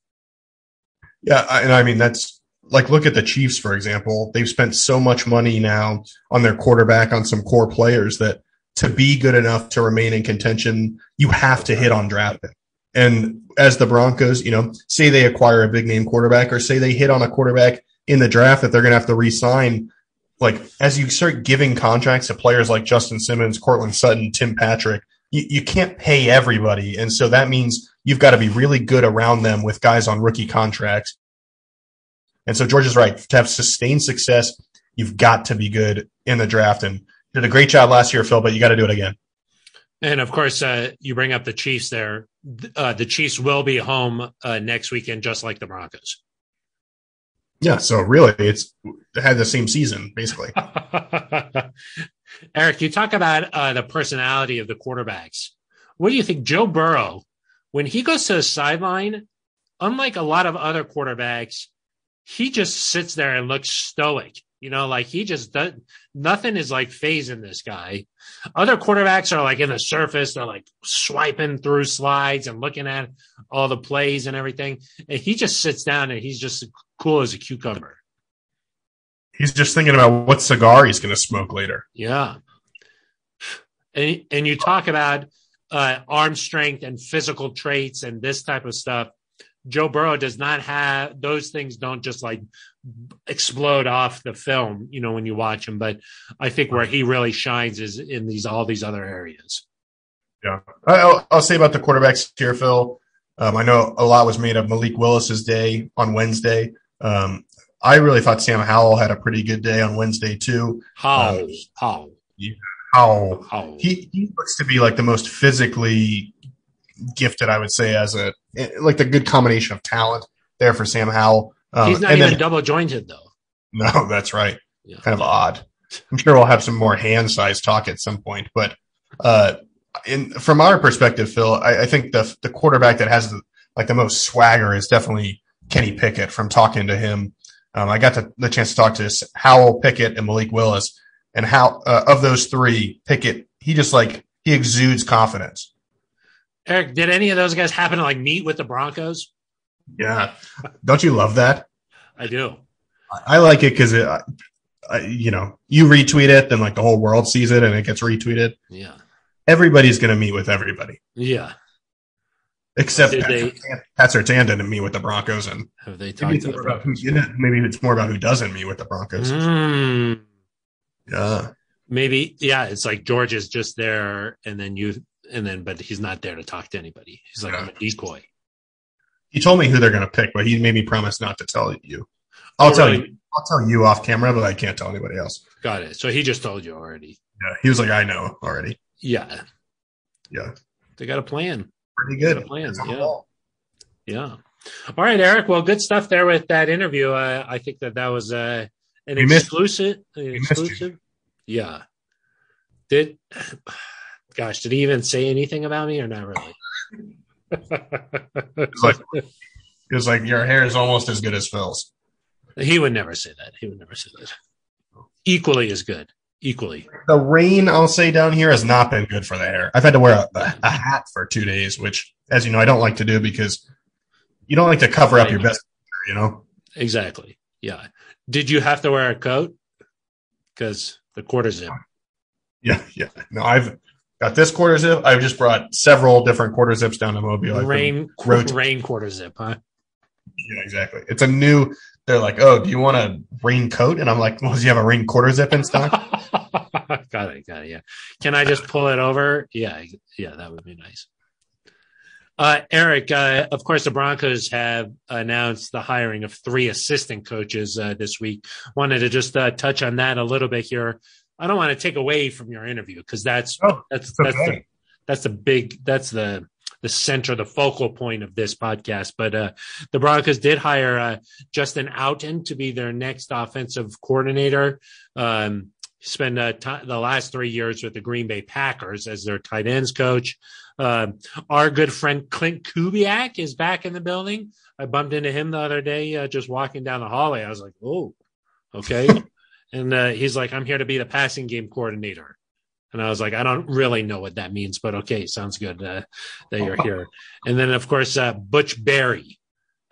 [SPEAKER 2] Yeah, and I mean that's like look at the Chiefs for example. They've spent so much money now on their quarterback on some core players that to be good enough to remain in contention, you have to hit on drafting. And as the Broncos, you know, say they acquire a big name quarterback or say they hit on a quarterback in the draft that they're going to have to re-sign. Like as you start giving contracts to players like Justin Simmons, Courtland Sutton, Tim Patrick, you, you can't pay everybody. And so that means you've got to be really good around them with guys on rookie contracts. And so George is right. To have sustained success, you've got to be good in the draft. And did a great job last year, Phil, but you got to do it again.
[SPEAKER 1] And of course, uh, you bring up the Chiefs there. Uh, the Chiefs will be home uh, next weekend, just like the Broncos.
[SPEAKER 2] Yeah, so really, it's had the same season basically.
[SPEAKER 1] Aric, you talk about uh, the personality of the quarterbacks. What do you think, Joe Burrow? when he goes to the sideline, unlike a lot of other quarterbacks, he just sits there and looks stoic. You know, like he just does nothing is like fazing this guy. Other quarterbacks are like in the surface, they're like swiping through slides and looking at all the plays and everything. And he just sits down and he's just cool as a cucumber.
[SPEAKER 2] He's just thinking about what cigar he's going to smoke later.
[SPEAKER 1] Yeah. And and you talk about uh, arm strength and physical traits and this type of stuff. Joe Burrow does not have those things. Don't just like explode off the film, you know, when you watch him. But I think where he really shines is in these all these other areas.
[SPEAKER 2] Yeah, I'll, I'll say about the quarterbacks here, Phil. Um, I know a lot was made of Malik Willis's day on Wednesday. Um, I really thought Sam Howell had a pretty good day on Wednesday too.
[SPEAKER 1] How? Um, how?
[SPEAKER 2] Yeah, how? How? He he looks to be like the most physically gifted, I would say, as a like the good combination of talent there for Sam Howell.
[SPEAKER 1] Um, He's not even then, double jointed though.
[SPEAKER 2] No, that's right. Yeah. Kind of odd. I'm sure we'll have some more hand size talk at some point, but uh, in from our perspective, Phil, I, I think the the quarterback that has the, like the most swagger is definitely Kenny Pickett. From talking to him, um, I got the, the chance to talk to Howell, Pickett, and Malik Willis, and how uh, of those three, Pickett, he just like he exudes confidence.
[SPEAKER 1] Aric, did any of those guys happen to like meet with the Broncos?
[SPEAKER 2] Yeah, don't you love that?
[SPEAKER 1] I do.
[SPEAKER 2] I, I like it because it, you know, you retweet it, then like the whole world sees it, and it gets retweeted.
[SPEAKER 1] Yeah,
[SPEAKER 2] everybody's going to meet with everybody.
[SPEAKER 1] Yeah,
[SPEAKER 2] except Pat, they, Pat didn't meet with the Broncos, and
[SPEAKER 1] have they talked maybe,
[SPEAKER 2] it's about who, maybe it's more about who doesn't meet with the Broncos.
[SPEAKER 1] Mm.
[SPEAKER 2] Yeah,
[SPEAKER 1] maybe. Yeah, it's like George is just there, and then you, and then but he's not there to talk to anybody. He's like yeah. I'm a decoy.
[SPEAKER 2] He told me who they're going to pick, but he made me promise not to tell you. I'll oh, tell right. you. I'll tell you off camera, but I can't tell anybody else.
[SPEAKER 1] Got it. So he just told you already.
[SPEAKER 2] Yeah, he was like, I know already.
[SPEAKER 1] Yeah.
[SPEAKER 2] Yeah.
[SPEAKER 1] They got a plan.
[SPEAKER 2] Pretty good.
[SPEAKER 1] plan. Yeah. Yeah. All right, Aric. Well, good stuff there with that interview. Uh, I think that that was uh, an we exclusive. An exclusive. Yeah. Did, gosh, did he even say anything about me or not really?
[SPEAKER 2] It's like, it's like your hair is almost as good as Phil's.
[SPEAKER 1] He would never say that. He would never say that. Equally as good. Equally.
[SPEAKER 2] The rain, I'll say, down here has not been good for the hair. I've had to wear a, a hat for two days, which, as you know, I don't like to do because you don't like to cover up your best, you know?
[SPEAKER 1] Exactly. Yeah. Did you have to wear a coat? Because the quarter zip.
[SPEAKER 2] Yeah, yeah. No, I've got this quarter zip. I've just brought several different quarter zips down to Mobile. I've
[SPEAKER 1] rain, rain quarter zip, huh?
[SPEAKER 2] Yeah, exactly. It's a new. They're like, oh, do you want a rain coat? And I'm like, well, do you have a rain quarter zip in stock?
[SPEAKER 1] got it, got it. Yeah. Can I just pull it over? Yeah, yeah, that would be nice. Uh, Aric, uh, of course, the Broncos have announced the hiring of three assistant coaches uh, this week. Wanted to just uh, touch on that a little bit here. I don't want to take away from your interview because that's oh, that's that's okay. the that's the big that's the the center, the focal point of this podcast. But uh, the Broncos did hire uh, Justin Outten to be their next offensive coordinator. Um, spent uh, t- the last three years with the Green Bay Packers as their tight ends coach. Uh, our good friend Klint Kubiak is back in the building. I bumped into him the other day uh, just walking down the hallway. I was like, oh, okay. And uh, he's like, I'm here to be the passing game coordinator. And I was like, I don't really know what that means, but okay, sounds good uh, that you're here. And then, of course, uh, Butch Barry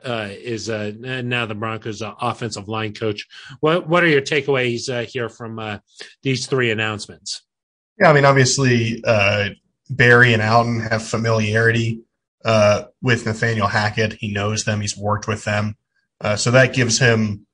[SPEAKER 1] uh, is uh, now the Broncos' uh, offensive line coach. What What are your takeaways uh, here from uh, these three announcements?
[SPEAKER 2] Yeah, I mean, obviously, uh, Barry and Outten have familiarity with Nathaniel Hackett. He knows them. He's worked with them, so that gives him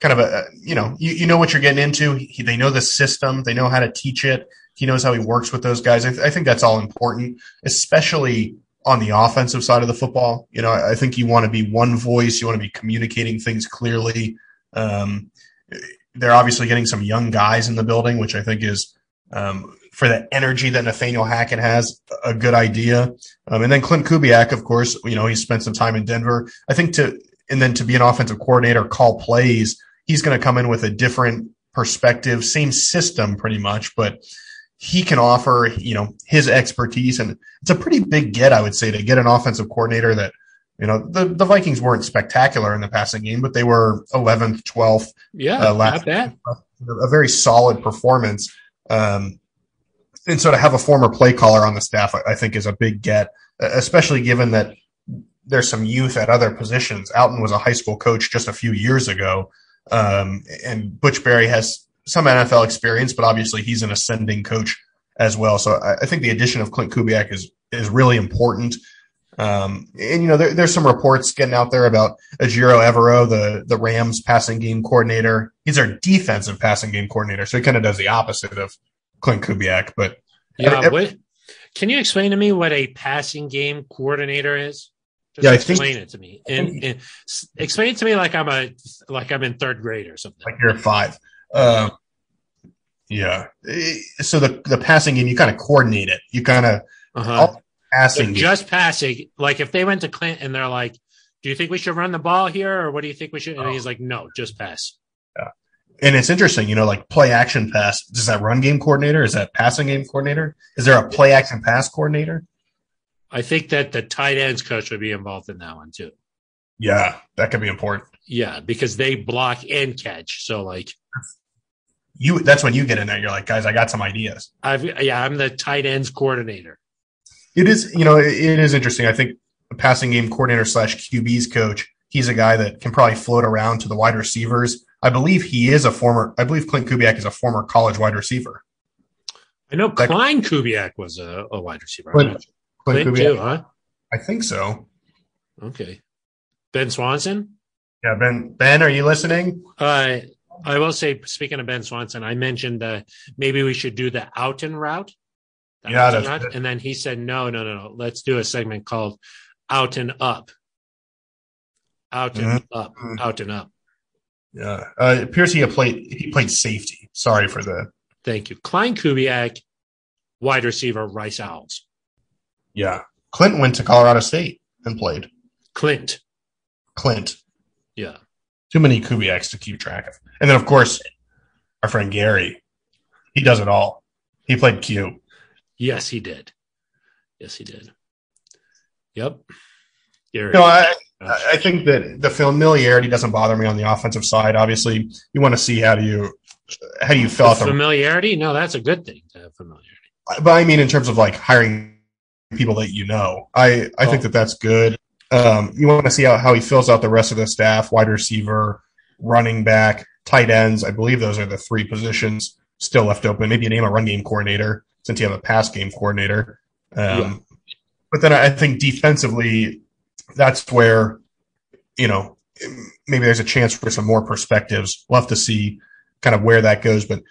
[SPEAKER 2] kind of a you know you, you know what you're getting into. He, they know the system. They know how to teach it. He knows how he works with those guys. I, th- I think that's all important, especially on the offensive side of the football. You know, I, I think you want to be one voice. You want to be communicating things clearly. Um, they're obviously getting some young guys in the building, which I think is um, for the energy that Nathaniel Hackett has, a good idea. Um, and then Klint Kubiak, of course, you know, he spent some time in Denver. I think to and then to be an offensive coordinator, call plays, he's going to come in with a different perspective, same system pretty much, but he can offer, you know, his expertise. And it's a pretty big get, I would say, to get an offensive coordinator that, you know, the, the Vikings weren't spectacular in the passing game, but they were 11th, 12th.
[SPEAKER 1] Yeah, uh, last, not bad.
[SPEAKER 2] A very solid performance. Um, and so to have a former play caller on the staff, I, I think is a big get, especially given that there's some youth at other positions. Outten was a high school coach just a few years ago. Um, and Butch Barry has some NFL experience, but obviously he's an ascending coach as well. So I, I think the addition of Klint Kubiak is is really important. Um, and you know, there, there's some reports getting out there about Ejiro Evero, the the Rams passing game coordinator. He's our defensive passing game coordinator, so he kind of does the opposite of Klint Kubiak. But
[SPEAKER 1] yeah, every, what, can you explain to me what a passing game coordinator is? Just
[SPEAKER 2] yeah,
[SPEAKER 1] explain
[SPEAKER 2] think,
[SPEAKER 1] it to me, and, and, explain it to me like I'm a like I'm in third grade or something.
[SPEAKER 2] Like you're five. Um, yeah. So the the passing game, you kind of coordinate it. You kind of
[SPEAKER 1] uh-huh. passing, just passing. Like if they went to Klint and they're like, "Do you think we should run the ball here, or what do you think we should?" And oh. he's like, "No, just pass."
[SPEAKER 2] Yeah. And it's interesting, you know, like play action pass. Is that run game coordinator? Is that passing game coordinator? Is there a play action pass coordinator?
[SPEAKER 1] I think that the tight ends coach would be involved in that one too.
[SPEAKER 2] Yeah, that could be important.
[SPEAKER 1] Yeah, because they block and catch. So like
[SPEAKER 2] you that's when you get in there. You're like, guys, I got some ideas.
[SPEAKER 1] I've yeah, I'm the tight ends coordinator.
[SPEAKER 2] It is, you know, it, it is interesting. I think a passing game coordinator slash QB's coach. He's a guy that can probably float around to the wide receivers. I believe he is a former. I believe Klint Kubiak is a former college wide receiver.
[SPEAKER 1] I know Klein Kubiak was a, a wide receiver.
[SPEAKER 2] Klint, Klint, Klint Kubiak, too, huh? I think so.
[SPEAKER 1] Okay. Ben Swanson.
[SPEAKER 2] Yeah, Ben. Ben, are you listening?
[SPEAKER 1] Uh, I will say, speaking of Ben Swanson, I mentioned uh, maybe we should do the out and route.
[SPEAKER 2] Yeah,
[SPEAKER 1] route. and then he said, no, no, no, no. Let's do a segment called out and up. Out and mm-hmm. up, out and up.
[SPEAKER 2] Yeah, uh, it appears he played. He played safety. Sorry for the.
[SPEAKER 1] Thank you, Klein Kubiak, wide receiver, Rice Owls.
[SPEAKER 2] Yeah, Klint went to Colorado State and played.
[SPEAKER 1] Klint.
[SPEAKER 2] Klint.
[SPEAKER 1] Yeah.
[SPEAKER 2] Too many Kubiaks to keep track of. And then, of course, our friend Gary, he does it all. He played Q.
[SPEAKER 1] Yes, he did. Yes, he did. Yep.
[SPEAKER 2] Gary. No, I, I think that the familiarity doesn't bother me on the offensive side. Obviously, you want to see how do you how do you feel
[SPEAKER 1] the familiarity. No, that's a good thing to have familiarity.
[SPEAKER 2] But I mean, in terms of like hiring people that you know, I I oh. think that that's good. Um, you want to see how, how he fills out the rest of the staff, wide receiver, running back, tight ends. I believe those are the three positions still left open. Maybe you name a run game coordinator since you have a pass game coordinator. Um, yeah. But then I think defensively, that's where, you know, maybe there's a chance for some more perspectives. We'll have to see kind of where that goes. But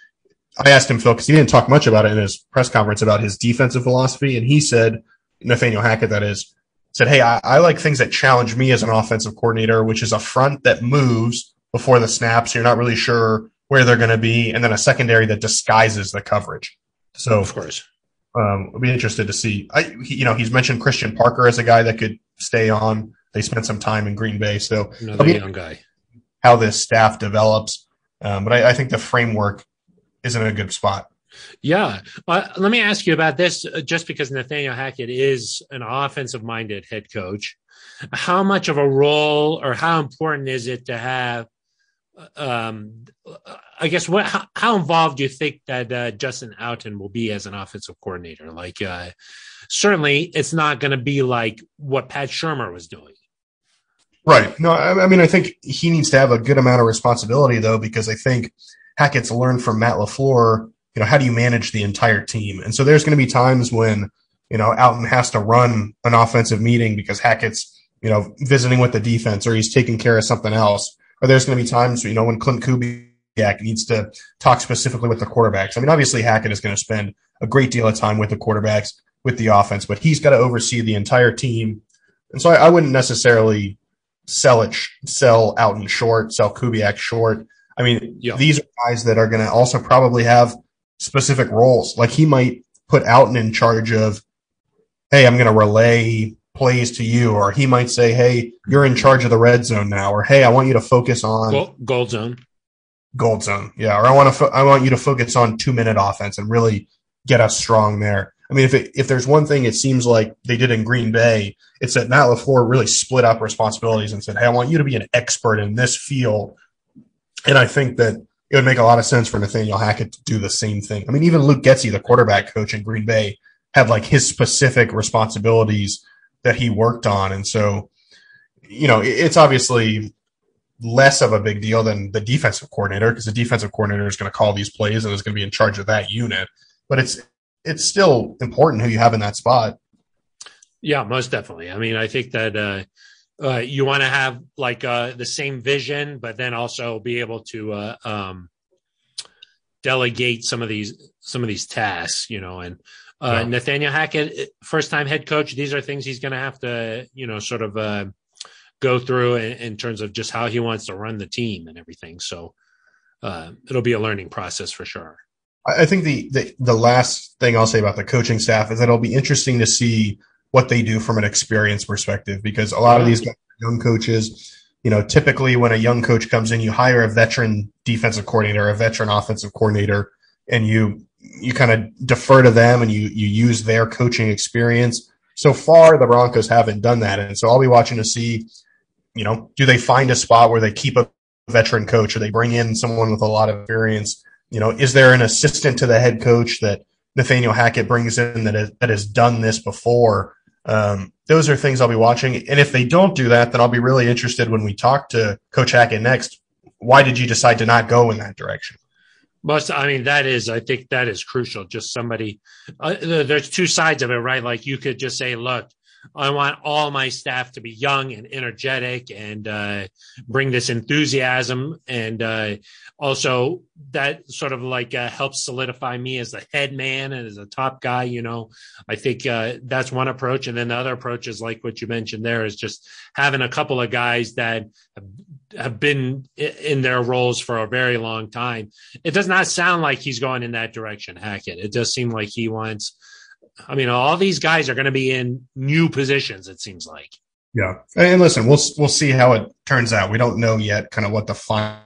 [SPEAKER 2] I asked him, Phil, because he didn't talk much about it in his press conference about his defensive philosophy. And he said, Nathaniel Hackett, that is, said, Hey, I, I, like things that challenge me as an offensive coordinator, which is a front that moves before the snaps. You're not really sure where they're going to be. And then a secondary that disguises the coverage. So,
[SPEAKER 1] of course,
[SPEAKER 2] um, I'll be interested to see. I, he, you know, he's mentioned Christian Parker as a guy that could stay on. They spent some time in Green Bay. So,
[SPEAKER 1] another young guy.
[SPEAKER 2] How this staff develops. Um, but I, I think the framework is in a good spot.
[SPEAKER 1] Yeah. Well, let me ask you about this uh, just because Nathaniel Hackett is an offensive minded head coach. How much of a role or how important is it to have? Um, I guess what how, how involved do you think that uh, Justin Outten will be as an offensive coordinator? Like, uh, certainly, it's not going to be like what Pat Shurmur was doing.
[SPEAKER 2] Right. No, I, I mean, I think he needs to have a good amount of responsibility though, because I think Hackett's learned from Matt LaFleur you know, how do you manage the entire team? And so there's going to be times when, you know, Outten has to run an offensive meeting because Hackett's, you know, visiting with the defense or he's taking care of something else. Or there's going to be times, you know, when Klint Kubiak needs to talk specifically with the quarterbacks. I mean, obviously Hackett is going to spend a great deal of time with the quarterbacks, with the offense, but he's got to oversee the entire team. And so I, I wouldn't necessarily sell it, sell Outten short, sell Kubiak short. I mean, yeah. these are guys that are going to also probably have – specific roles. Like he might put Outten in charge of, hey, I'm going to relay plays to you, or he might say, hey, you're in charge of the red zone now, or hey, I want you to focus on
[SPEAKER 1] gold, gold zone.
[SPEAKER 2] Gold zone, yeah. Or I want to, fo- I want you to focus on two minute offense and really get us strong there. I mean, if it, if there's one thing it seems like they did in Green Bay, it's that Matt LaFleur really split up responsibilities and said, "Hey, I want you to be an expert in this field." And I think that it would make a lot of sense for Nathaniel Hackett to do the same thing. I mean, even Luke Getsy, the quarterback coach in Green Bay, had like his specific responsibilities that he worked on, and so you know, it's obviously less of a big deal than the defensive coordinator because the defensive coordinator is going to call these plays and is going to be in charge of that unit. But it's it's still important who you have in that spot.
[SPEAKER 1] Yeah, most definitely. I mean, I think that uh, uh, you want to have like uh, the same vision, but then also be able to uh, um, delegate some of these some of these tasks. You know, and uh, yeah. Nathaniel Hackett, first time head coach, these are things he's going to have to you know sort of uh, go through in, in, terms of just how he wants to run the team and everything. So uh, it'll be a learning process for sure.
[SPEAKER 2] I think the, the, the last thing I'll say about the coaching staff is that it'll be interesting to see what they do from an experience perspective because a lot of these young coaches, you know, typically when a young coach comes in, you hire a veteran defensive coordinator, a veteran offensive coordinator, and you you kind of defer to them and you you use their coaching experience. So far, the Broncos haven't done that, and so I'll be watching to see, you know, do they find a spot where they keep a veteran coach or they bring in someone with a lot of experience you know, is there an assistant to the head coach that Nathaniel Hackett brings in that has, that has done this before? Um, those are things I'll be watching. And if they don't do that, then I'll be really interested when we talk to Coach Hackett next. Why did you decide to not go in that direction?
[SPEAKER 1] Most, I mean, that is, I think that is crucial. Just somebody, uh, there's two sides of it, right? Like you could just say, look, I want all my staff to be young and energetic and uh, bring this enthusiasm. And uh, also, that sort of like uh, helps solidify me as the head man and as a top guy. You know, I think uh, that's one approach. And then the other approach is like what you mentioned there is just having a couple of guys that have been in their roles for a very long time. It does not sound like he's going in that direction, Hackett. It does seem like he wants I mean, all these guys are going to be in new positions. It seems like.
[SPEAKER 2] Yeah, and listen, we'll we'll see how it turns out. We don't know yet, kind of what the final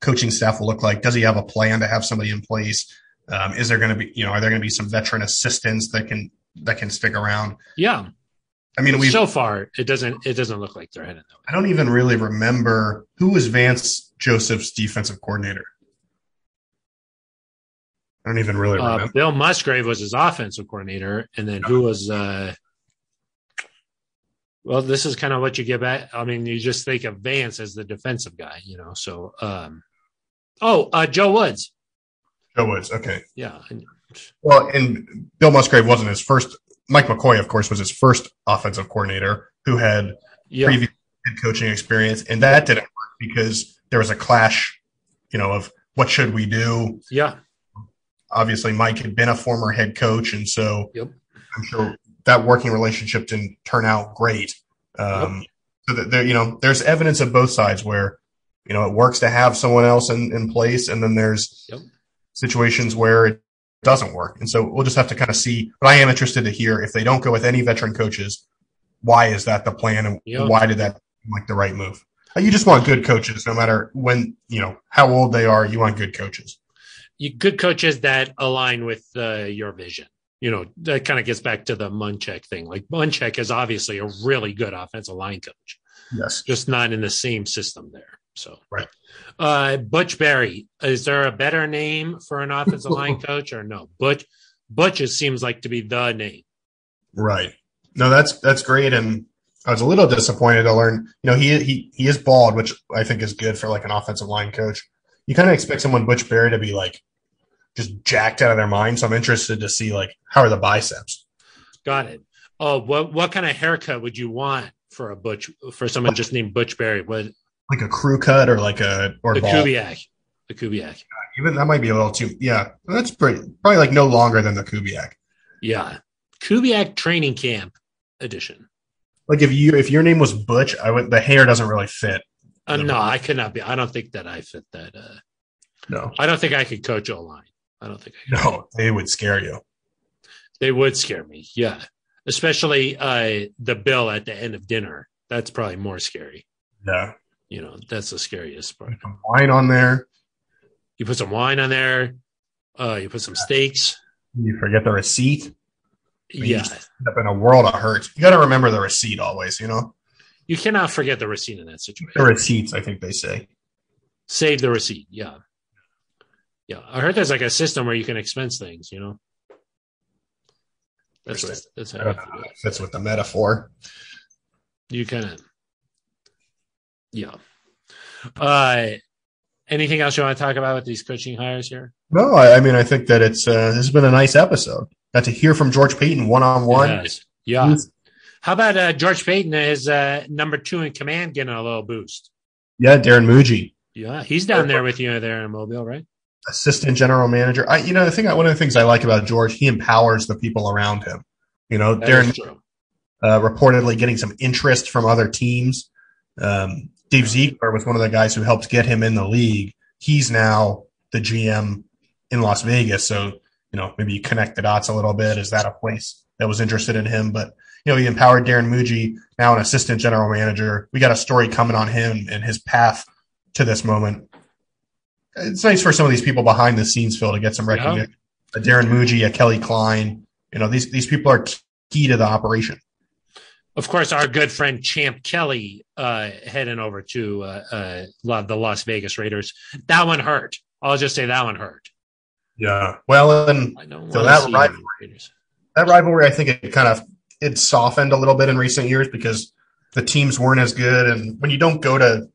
[SPEAKER 2] coaching staff will look like. Does he have a plan to have somebody in place? Um, is there going to be, you know, are there going to be some veteran assistants that can that can stick around?
[SPEAKER 1] Yeah,
[SPEAKER 2] I mean, we
[SPEAKER 1] so far it doesn't it doesn't look like they're that way.
[SPEAKER 2] I don't even really remember who was Vance Joseph's defensive coordinator. I don't even really uh, remember. Uh,
[SPEAKER 1] Bill Musgrave was his offensive coordinator, and then who was? uh Well, this is kind of what you get back. I mean, you just think of Vance as the defensive guy, you know. So, um oh, uh Joe Woods.
[SPEAKER 2] Joe Woods, okay,
[SPEAKER 1] yeah.
[SPEAKER 2] Well, and Bill Musgrave wasn't his first. Mike McCoy, of course, was his first offensive coordinator who had yeah. previous head coaching experience, and that didn't work because there was a clash, you know, of what should we do?
[SPEAKER 1] Yeah
[SPEAKER 2] obviously Mike had been a former head coach, and so
[SPEAKER 1] yep.
[SPEAKER 2] I'm sure that working relationship didn't turn out great. Um, yep. So that there, you know, there's evidence of both sides where you know it works to have someone else in, in place, and then there's yep. situations where it doesn't work, and so we'll just have to kind of see. But I am interested to hear if they don't go with any veteran coaches, why is that the plan, and yep. why did that like the right move? You just want good coaches, no matter when you know how old they are. You want good coaches
[SPEAKER 1] you, good coaches that align with uh, your vision. You know, that kind of gets back to the Munchak thing. Like Munchak is obviously a really good offensive line coach.
[SPEAKER 2] Yes.
[SPEAKER 1] Just not in the same system there. So,
[SPEAKER 2] right.
[SPEAKER 1] Uh, Butch Barry, is there a better name for an offensive line coach or no? Butch, Butch it seems like to be the name.
[SPEAKER 2] Right. No, that's, that's great. And I was a little disappointed to learn, you know, he, he, he is bald, which I think is good for like an offensive line coach you kind of expect someone Butch Barry to be like just jacked out of their mind. So I'm interested to see like how are the biceps.
[SPEAKER 1] Got it. Oh, what what kind of haircut would you want for a Butch for someone just named Butch Barry? What
[SPEAKER 2] like a crew cut or like a or
[SPEAKER 1] the ball. Kubiak. The Kubiak.
[SPEAKER 2] Even that might be a little too yeah. That's pretty probably like no longer than the Kubiak.
[SPEAKER 1] Yeah. Kubiak training camp edition.
[SPEAKER 2] Like if you if your name was Butch, I would the hair doesn't really fit.
[SPEAKER 1] Uh, no, I could not be. I don't think that I fit that. Uh,
[SPEAKER 2] no,
[SPEAKER 1] I don't think I could coach O line. I don't think.
[SPEAKER 2] I. No, they would scare you.
[SPEAKER 1] They would scare me. Yeah, especially uh, the bill at the end of dinner. That's probably more scary.
[SPEAKER 2] Yeah,
[SPEAKER 1] you know that's the scariest part.
[SPEAKER 2] wine on there.
[SPEAKER 1] You put some wine on there. Uh, you put some steaks.
[SPEAKER 2] You forget the receipt.
[SPEAKER 1] Yeah.
[SPEAKER 2] End up in a world of hurt. You got to remember the receipt always. You know
[SPEAKER 1] You cannot forget the receipt in that
[SPEAKER 2] the
[SPEAKER 1] situation.
[SPEAKER 2] receipts. I think they say.
[SPEAKER 1] Save the receipt. Yeah. Yeah. I heard there's like a system where you can expense things, you know? That's
[SPEAKER 2] Interesting.
[SPEAKER 1] that's how
[SPEAKER 2] don't know how
[SPEAKER 1] to do
[SPEAKER 2] that
[SPEAKER 1] it.
[SPEAKER 2] fits with the metaphor.
[SPEAKER 1] You kind of, yeah. Uh, anything else you want to talk about with these coaching hires here?
[SPEAKER 2] No, I, I mean I think that it's uh, this has been a nice episode. Got to hear from George Paton one on one.
[SPEAKER 1] Yeah. How about uh, George Paton is uh, number two in command getting a little boost?
[SPEAKER 2] Yeah, Darren Mougey,
[SPEAKER 1] Yeah, he's down there with you there in Mobile, right?
[SPEAKER 2] Assistant general manager. I, you know, the thing, one of the things I like about George, he empowers the people around him. You know,
[SPEAKER 1] That
[SPEAKER 2] Darren uh, reportedly getting some interest from other teams. Um, Dave Ziegler was one of the guys who helped get him in the league. He's now the GM in Las Vegas. So, you know, maybe you connect the dots a little bit. Is that a place that was interested in him? But, you know, he empowered Darren Mougey, now an assistant general manager. We got a story coming on him and his path to this moment. It's nice for some of these people behind the scenes, Phil, to get some
[SPEAKER 1] Yeah.
[SPEAKER 2] recognition. A Darren Mougey, a Kelly Kleine, you know, these, these people are key to the operation.
[SPEAKER 1] Of course, our good friend Champ Kelly uh, heading over to uh, uh, lo- the Las Vegas Raiders. That one hurt. I'll just say that one hurt.
[SPEAKER 2] Yeah. Well, and So that
[SPEAKER 1] to see
[SPEAKER 2] right-
[SPEAKER 1] the Raiders.
[SPEAKER 2] that rivalry, I think it kind of it softened a little bit in recent years because the teams weren't as good. And when you don't go to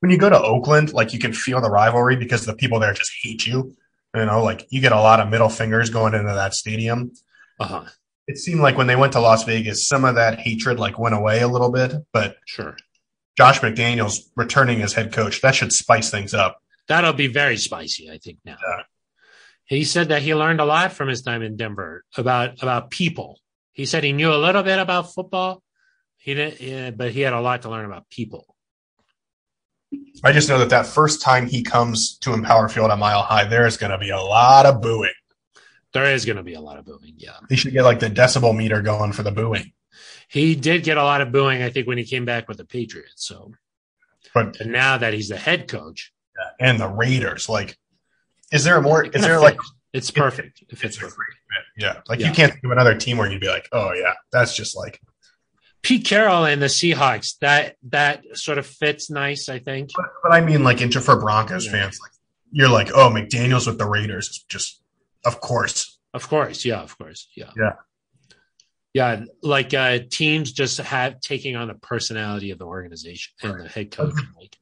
[SPEAKER 2] when you go to Oakland, like you can feel the rivalry because the people there just hate you. You know, like you get a lot of middle fingers going into that stadium.
[SPEAKER 1] Uh-huh.
[SPEAKER 2] It seemed like when they went to Las Vegas, some of that hatred like went away a little bit. But
[SPEAKER 1] Sure.
[SPEAKER 2] Josh McDaniels returning as head coach, that should spice things up.
[SPEAKER 1] That'll be very spicy, I think, now.
[SPEAKER 2] Yeah.
[SPEAKER 1] He said that he learned a lot from his time in Denver about about people. He said he knew a little bit about football, he didn't, yeah, but he had a lot to learn about people.
[SPEAKER 2] I just know that that first time he comes to Empower Field at Mile High, there is going to be a lot of booing.
[SPEAKER 1] There is going to be a lot of booing. Yeah,
[SPEAKER 2] He should get like the decibel meter going for the booing.
[SPEAKER 1] he did get a lot of booing. I think when he came back with the Patriots. So,
[SPEAKER 2] But
[SPEAKER 1] and now that he's the head coach,
[SPEAKER 2] and the Raiders, like, is there a more? Is there like,
[SPEAKER 1] it's perfect. It fits
[SPEAKER 2] it's a
[SPEAKER 1] perfect.
[SPEAKER 2] yeah, like
[SPEAKER 1] Yeah.
[SPEAKER 2] you can't think of another team where you'd be like, oh yeah, that's just like.
[SPEAKER 1] Pete Carroll and the Seahawks. That that sort of fits nice. I think.
[SPEAKER 2] But, but I mean, like, into for Broncos
[SPEAKER 1] Yeah.
[SPEAKER 2] fans, like, you're like, oh, McDaniel's with the Raiders is just, of course,
[SPEAKER 1] Of course, yeah, of course, yeah,
[SPEAKER 2] Yeah.
[SPEAKER 1] yeah. Like uh, teams just have taking on the personality of the organization and the head coach. Like,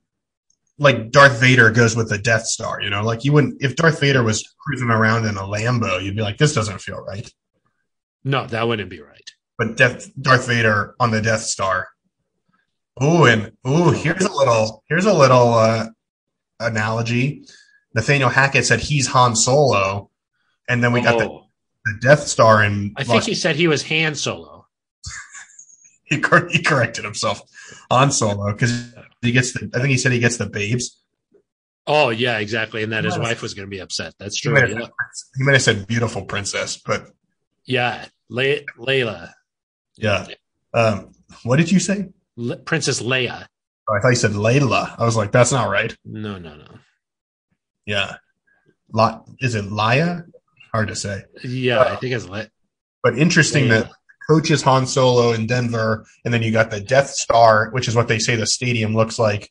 [SPEAKER 2] like Darth Vader goes with the Death Star. You know, like you wouldn't if Darth Vader was cruising around in a Lambo, you'd be like, this doesn't feel right.
[SPEAKER 1] no, that wouldn't be right.
[SPEAKER 2] But Death, Darth Vader on the Death Star. Ooh, and ooh, here's a little here's a little uh, analogy. Nathaniel Hackett said he's Han Solo, and then we got the,
[SPEAKER 1] Oh,
[SPEAKER 2] the Death Star in.
[SPEAKER 1] I think he said he was Han Solo.
[SPEAKER 2] he, cor- he corrected himself on Solo because he gets the. I think he said he gets the babes.
[SPEAKER 1] Oh yeah, exactly, and that his wife was going to be upset. That's
[SPEAKER 2] He
[SPEAKER 1] true.
[SPEAKER 2] might, have
[SPEAKER 1] Yeah,
[SPEAKER 2] said, he might have said beautiful princess, but
[SPEAKER 1] yeah. Le- Layla,
[SPEAKER 2] yeah. Um, what did you say?
[SPEAKER 1] Le- Princess Leia.
[SPEAKER 2] Oh, I thought you said Layla. I was like, that's not right.
[SPEAKER 1] No, no, no.
[SPEAKER 2] Yeah. La- is it Laya? Hard to say.
[SPEAKER 1] Yeah, I think it's Le-
[SPEAKER 2] But interesting
[SPEAKER 1] Leia.
[SPEAKER 2] that coach is Han Solo in Denver, and then you got the Death Star, which is what they say the stadium looks like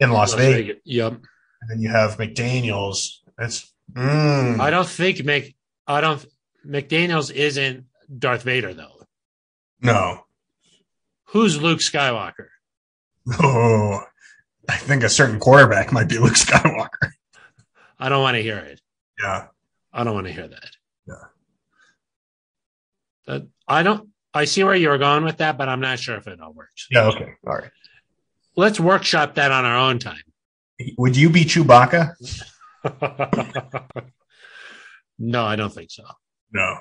[SPEAKER 2] in Las, Vegas.
[SPEAKER 1] Yep.
[SPEAKER 2] And then you have McDaniels. That's mm,
[SPEAKER 1] I don't think Mc. I don't. McDaniel's isn't Darth Vader though.
[SPEAKER 2] No.
[SPEAKER 1] Who's Luke Skywalker?
[SPEAKER 2] Oh, I think a certain quarterback might be Luke Skywalker.
[SPEAKER 1] I don't want to hear it.
[SPEAKER 2] Yeah.
[SPEAKER 1] I don't want to hear that.
[SPEAKER 2] Yeah.
[SPEAKER 1] That I don't. I see where you're going with that, but I'm not sure if it all works.
[SPEAKER 2] Yeah. Okay. All right.
[SPEAKER 1] Let's workshop that on our own time.
[SPEAKER 2] Would you be Chewbacca?
[SPEAKER 1] no, I don't think so.
[SPEAKER 2] No.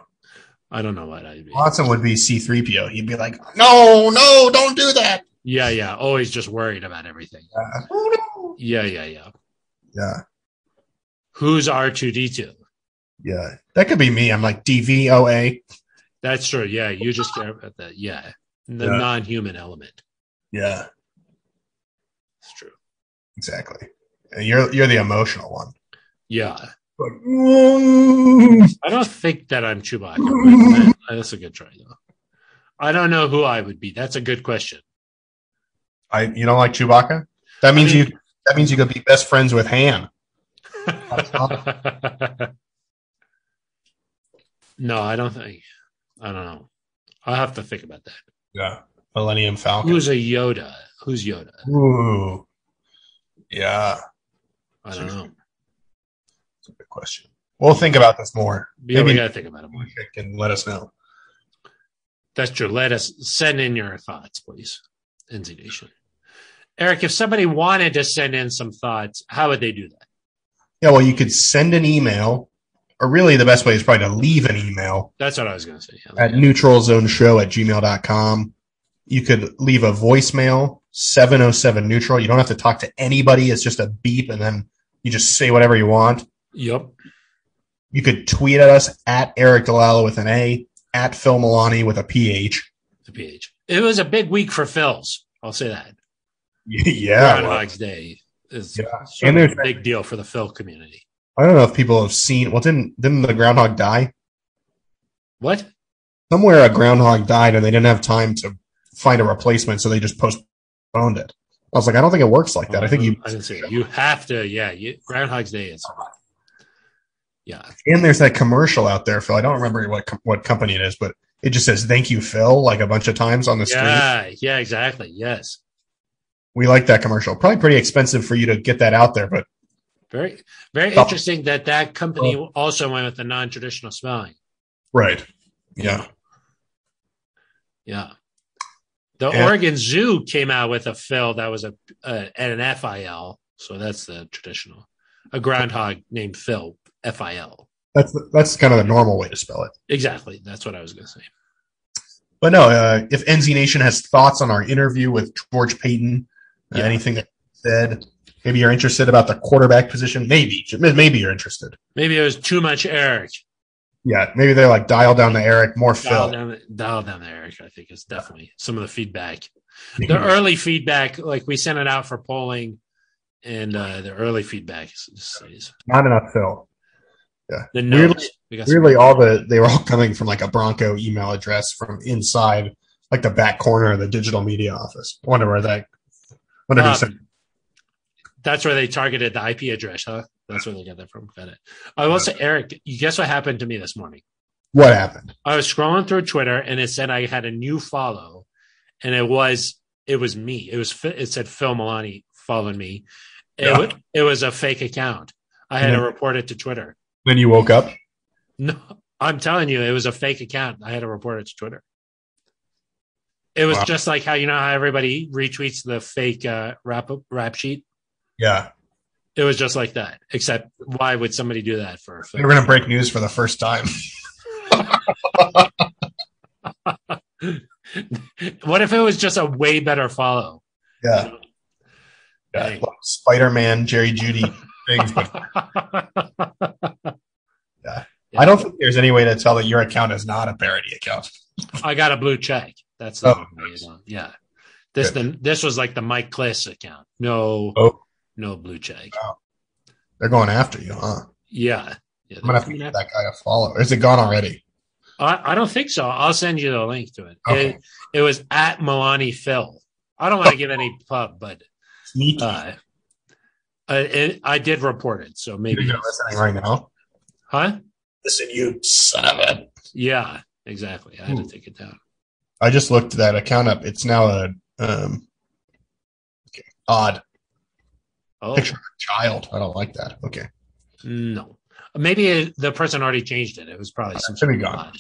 [SPEAKER 1] I don't know what I'd be.
[SPEAKER 2] Watson would be C3PO. He'd be like, no, no, don't do that.
[SPEAKER 1] Yeah, yeah. Always just worried about everything.
[SPEAKER 2] Uh, oh, no.
[SPEAKER 1] Yeah, yeah, yeah.
[SPEAKER 2] Yeah.
[SPEAKER 1] Who's R2D2?
[SPEAKER 2] Yeah. That could be me. I'm like DVOA.
[SPEAKER 1] That's true. Yeah, you just care about that. Yeah. The
[SPEAKER 2] Yeah.
[SPEAKER 1] non human element.
[SPEAKER 2] Yeah.
[SPEAKER 1] It's true.
[SPEAKER 2] Exactly. You're you're the emotional one.
[SPEAKER 1] Yeah.
[SPEAKER 2] Like, "Mm."
[SPEAKER 1] I don't think that I'm Chewbacca. that's a good try, though. I don't know who I would be. That's a good question.
[SPEAKER 2] I you don't like Chewbacca? That means
[SPEAKER 1] I mean-
[SPEAKER 2] you that means you could be best friends with Han.
[SPEAKER 1] no, I don't think. I don't know. I'll have to think about that.
[SPEAKER 2] Yeah. Millennium Falcon.
[SPEAKER 1] Who's a Yoda? Who's Yoda?
[SPEAKER 2] Ooh. Yeah.
[SPEAKER 1] I don't know.
[SPEAKER 2] That's a good question. We'll think about this more.
[SPEAKER 1] Yeah, we gotta think about it more.
[SPEAKER 2] Can let us know.
[SPEAKER 1] That's true. Let us send in your thoughts, please. NZ Nation. Aric, if somebody wanted to send in some thoughts, how would they do that?
[SPEAKER 2] Yeah, well, you could send an email, or really the best way is probably to leave an email
[SPEAKER 1] That's what I was gonna say. Yeah.
[SPEAKER 2] at neutralzoneshow at gmail.com. You could leave a voicemail, 707 neutral. You don't have to talk to anybody. It's just a beep, and then you just say whatever you want.
[SPEAKER 1] Yep.
[SPEAKER 2] You could tweet at us at Aric DiLalla with an A, at Phil Milani with a PH.
[SPEAKER 1] The PH. It was a big week for Phil's. I'll say that.
[SPEAKER 2] yeah.
[SPEAKER 1] Groundhog's Day is
[SPEAKER 2] Yeah. And there's-
[SPEAKER 1] a big deal for the Phil community.
[SPEAKER 2] I don't know if people have seen. Well, didn't didn't the groundhog die?
[SPEAKER 1] What?
[SPEAKER 2] Somewhere a groundhog died, and they didn't have time to find a replacement, so they just postponed it. I was like, I don't think it works like that. I think uh, you
[SPEAKER 1] I didn't say it. You have to. Yeah. You, Groundhog's Day is. Uh, Yeah.
[SPEAKER 2] and there's that commercial out there, Phil. I don't remember what com- what company it is, but it just says "Thank you, Phil" like a bunch of times on the screen.
[SPEAKER 1] Yeah. Yeah. Exactly. Yes.
[SPEAKER 2] We like that commercial. Probably pretty expensive for you to get that out there, but
[SPEAKER 1] Very, very
[SPEAKER 2] Oh.
[SPEAKER 1] interesting that that company also went with the non-traditional spelling.
[SPEAKER 2] right, yeah.
[SPEAKER 1] Yeah. The
[SPEAKER 2] Yeah.
[SPEAKER 1] Oregon Zoo came out with a fill that was a uh, and an FIL, so that's the traditional. A groundhog named Phil, FIL.
[SPEAKER 2] That's that's kind of the normal way to spell it.
[SPEAKER 1] Exactly. That's what I was going to say.
[SPEAKER 2] But no, uh, if NZ Nation has thoughts on our interview with George Paton, uh,
[SPEAKER 1] Yeah.
[SPEAKER 2] anything that he said, maybe you're interested about the quarterback position. Maybe, maybe you're interested.
[SPEAKER 1] Maybe it was too much Aric.
[SPEAKER 2] Yeah, maybe they're like dial down the Aric, more
[SPEAKER 1] Dial
[SPEAKER 2] Phil.
[SPEAKER 1] down, the, dial down the Aric. I think is definitely some of the feedback. The early feedback, like we sent it out for polling, and uh, the early feedback is, is
[SPEAKER 2] Not enough Phil.
[SPEAKER 1] The notes. We got some-
[SPEAKER 2] Weirdly, all the they were all coming from like a Bronco email address from inside, like the back corner of the digital media office. I wonder where that. Wonder who
[SPEAKER 1] Uh. That's where they targeted the IP address, huh? That's where they got that from. Got it. I will say, Aric, guess what happened to me this morning?
[SPEAKER 2] What happened?
[SPEAKER 1] I was scrolling through Twitter and it said I had a new follow, and it was it was me. It was it said Phil Milani followed me. It,
[SPEAKER 2] Yeah.
[SPEAKER 1] it was a fake account. I had to report it to Twitter.
[SPEAKER 2] Then you woke up.
[SPEAKER 1] No, I'm telling you, it was a fake account. I had to report it to Twitter. It was
[SPEAKER 2] Wow.
[SPEAKER 1] just like how you know how everybody retweets the fake uh, rap rap sheet.
[SPEAKER 2] Yeah,
[SPEAKER 1] It was just like that. Except, why would somebody do that for a
[SPEAKER 2] we're gonna break news for the first time.
[SPEAKER 1] what if it was just a way better follow?
[SPEAKER 2] Yeah, yeah. Spider Man, Jerry Jeudy things, but
[SPEAKER 1] yeah.
[SPEAKER 2] I don't think there's any way to tell that your account is not a parody account.
[SPEAKER 1] I got a blue check. That's the
[SPEAKER 2] Oh,
[SPEAKER 1] way, you yeah. This the, this was like the Mike Klis account. No,
[SPEAKER 2] Oh.
[SPEAKER 1] no blue check.
[SPEAKER 2] They're going after you, huh?
[SPEAKER 1] Yeah, yeah.
[SPEAKER 2] I'm gonna have to give that guy a follow. Or is it gone already?
[SPEAKER 1] I, I don't think so. I'll send you the link to it.
[SPEAKER 2] Okay.
[SPEAKER 1] It, it was at Milani Phil. I don't want to give any pub, but
[SPEAKER 2] Sneaky.
[SPEAKER 1] uh, uh, it, I did report it, so maybe.
[SPEAKER 2] You're listening right now.
[SPEAKER 1] Huh?
[SPEAKER 2] Listen, you son of a.
[SPEAKER 1] Yeah, exactly. I had to
[SPEAKER 2] Ooh.
[SPEAKER 1] take it down.
[SPEAKER 2] I just looked that account up. It's now a um, okay, odd
[SPEAKER 1] Oh
[SPEAKER 2] picture of a child. I don't like that. Okay,
[SPEAKER 1] no, maybe it, the person already changed it. It was probably some
[SPEAKER 2] should be
[SPEAKER 1] sort of
[SPEAKER 2] gone.
[SPEAKER 1] bot.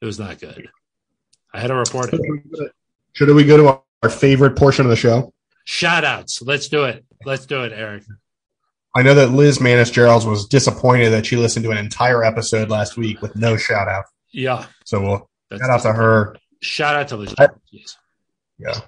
[SPEAKER 1] It was not good. I had to report it.
[SPEAKER 2] should we go to our favorite portion of the show?
[SPEAKER 1] Shout outs. Let's do it. Let's do it, Aric.
[SPEAKER 2] I know that Liz Manis Geralds was disappointed that she listened to an entire episode last week with no shout out.
[SPEAKER 1] Yeah.
[SPEAKER 2] So we'll
[SPEAKER 1] That's
[SPEAKER 2] shout out to her.
[SPEAKER 1] Shout out to Liz.
[SPEAKER 2] I-
[SPEAKER 1] Yes.
[SPEAKER 2] Yeah.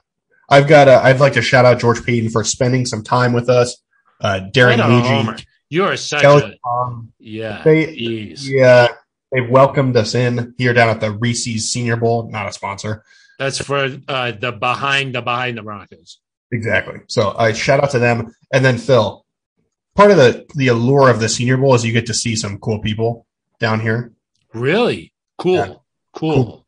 [SPEAKER 2] I've got. A, I'd like to shout out George Paton for spending some time with us. Uh, Darren
[SPEAKER 1] Right on, Homer.
[SPEAKER 2] Mougey,
[SPEAKER 1] You are such
[SPEAKER 2] Kelly
[SPEAKER 1] a
[SPEAKER 2] Tom,
[SPEAKER 1] yeah.
[SPEAKER 2] They- Yeah, they've welcomed us in here down at the Reese's Senior Bowl. Not a sponsor.
[SPEAKER 1] That's for uh, the behind the behind the Broncos.
[SPEAKER 2] Exactly. So I shout out to them. And then Phil, part of the the allure of the Senior Bowl is you get to see some cool people down here.
[SPEAKER 1] Really cool,
[SPEAKER 2] Yeah.
[SPEAKER 1] cool.
[SPEAKER 2] Cool.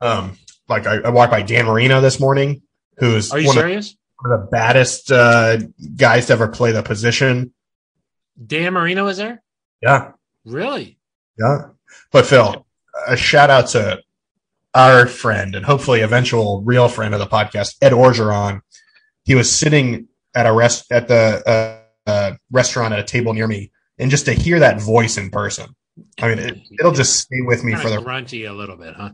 [SPEAKER 2] Um, like I, I walked by Dan Marino this morning, who's
[SPEAKER 1] Are you
[SPEAKER 2] one of,
[SPEAKER 1] serious?
[SPEAKER 2] one of the baddest uh, guys to ever play the position.
[SPEAKER 1] Dan Marino is there?
[SPEAKER 2] Yeah,
[SPEAKER 1] Really?
[SPEAKER 2] yeah. But Phil, a shout out to our friend and hopefully eventual real friend of the podcast, Ed Orgeron. He was sitting at a rest at the uh, uh, restaurant at a table near me, and just to hear that voice in person, I mean, it, it'll just stay with me for
[SPEAKER 1] Kind
[SPEAKER 2] the
[SPEAKER 1] of grunty a little bit, huh?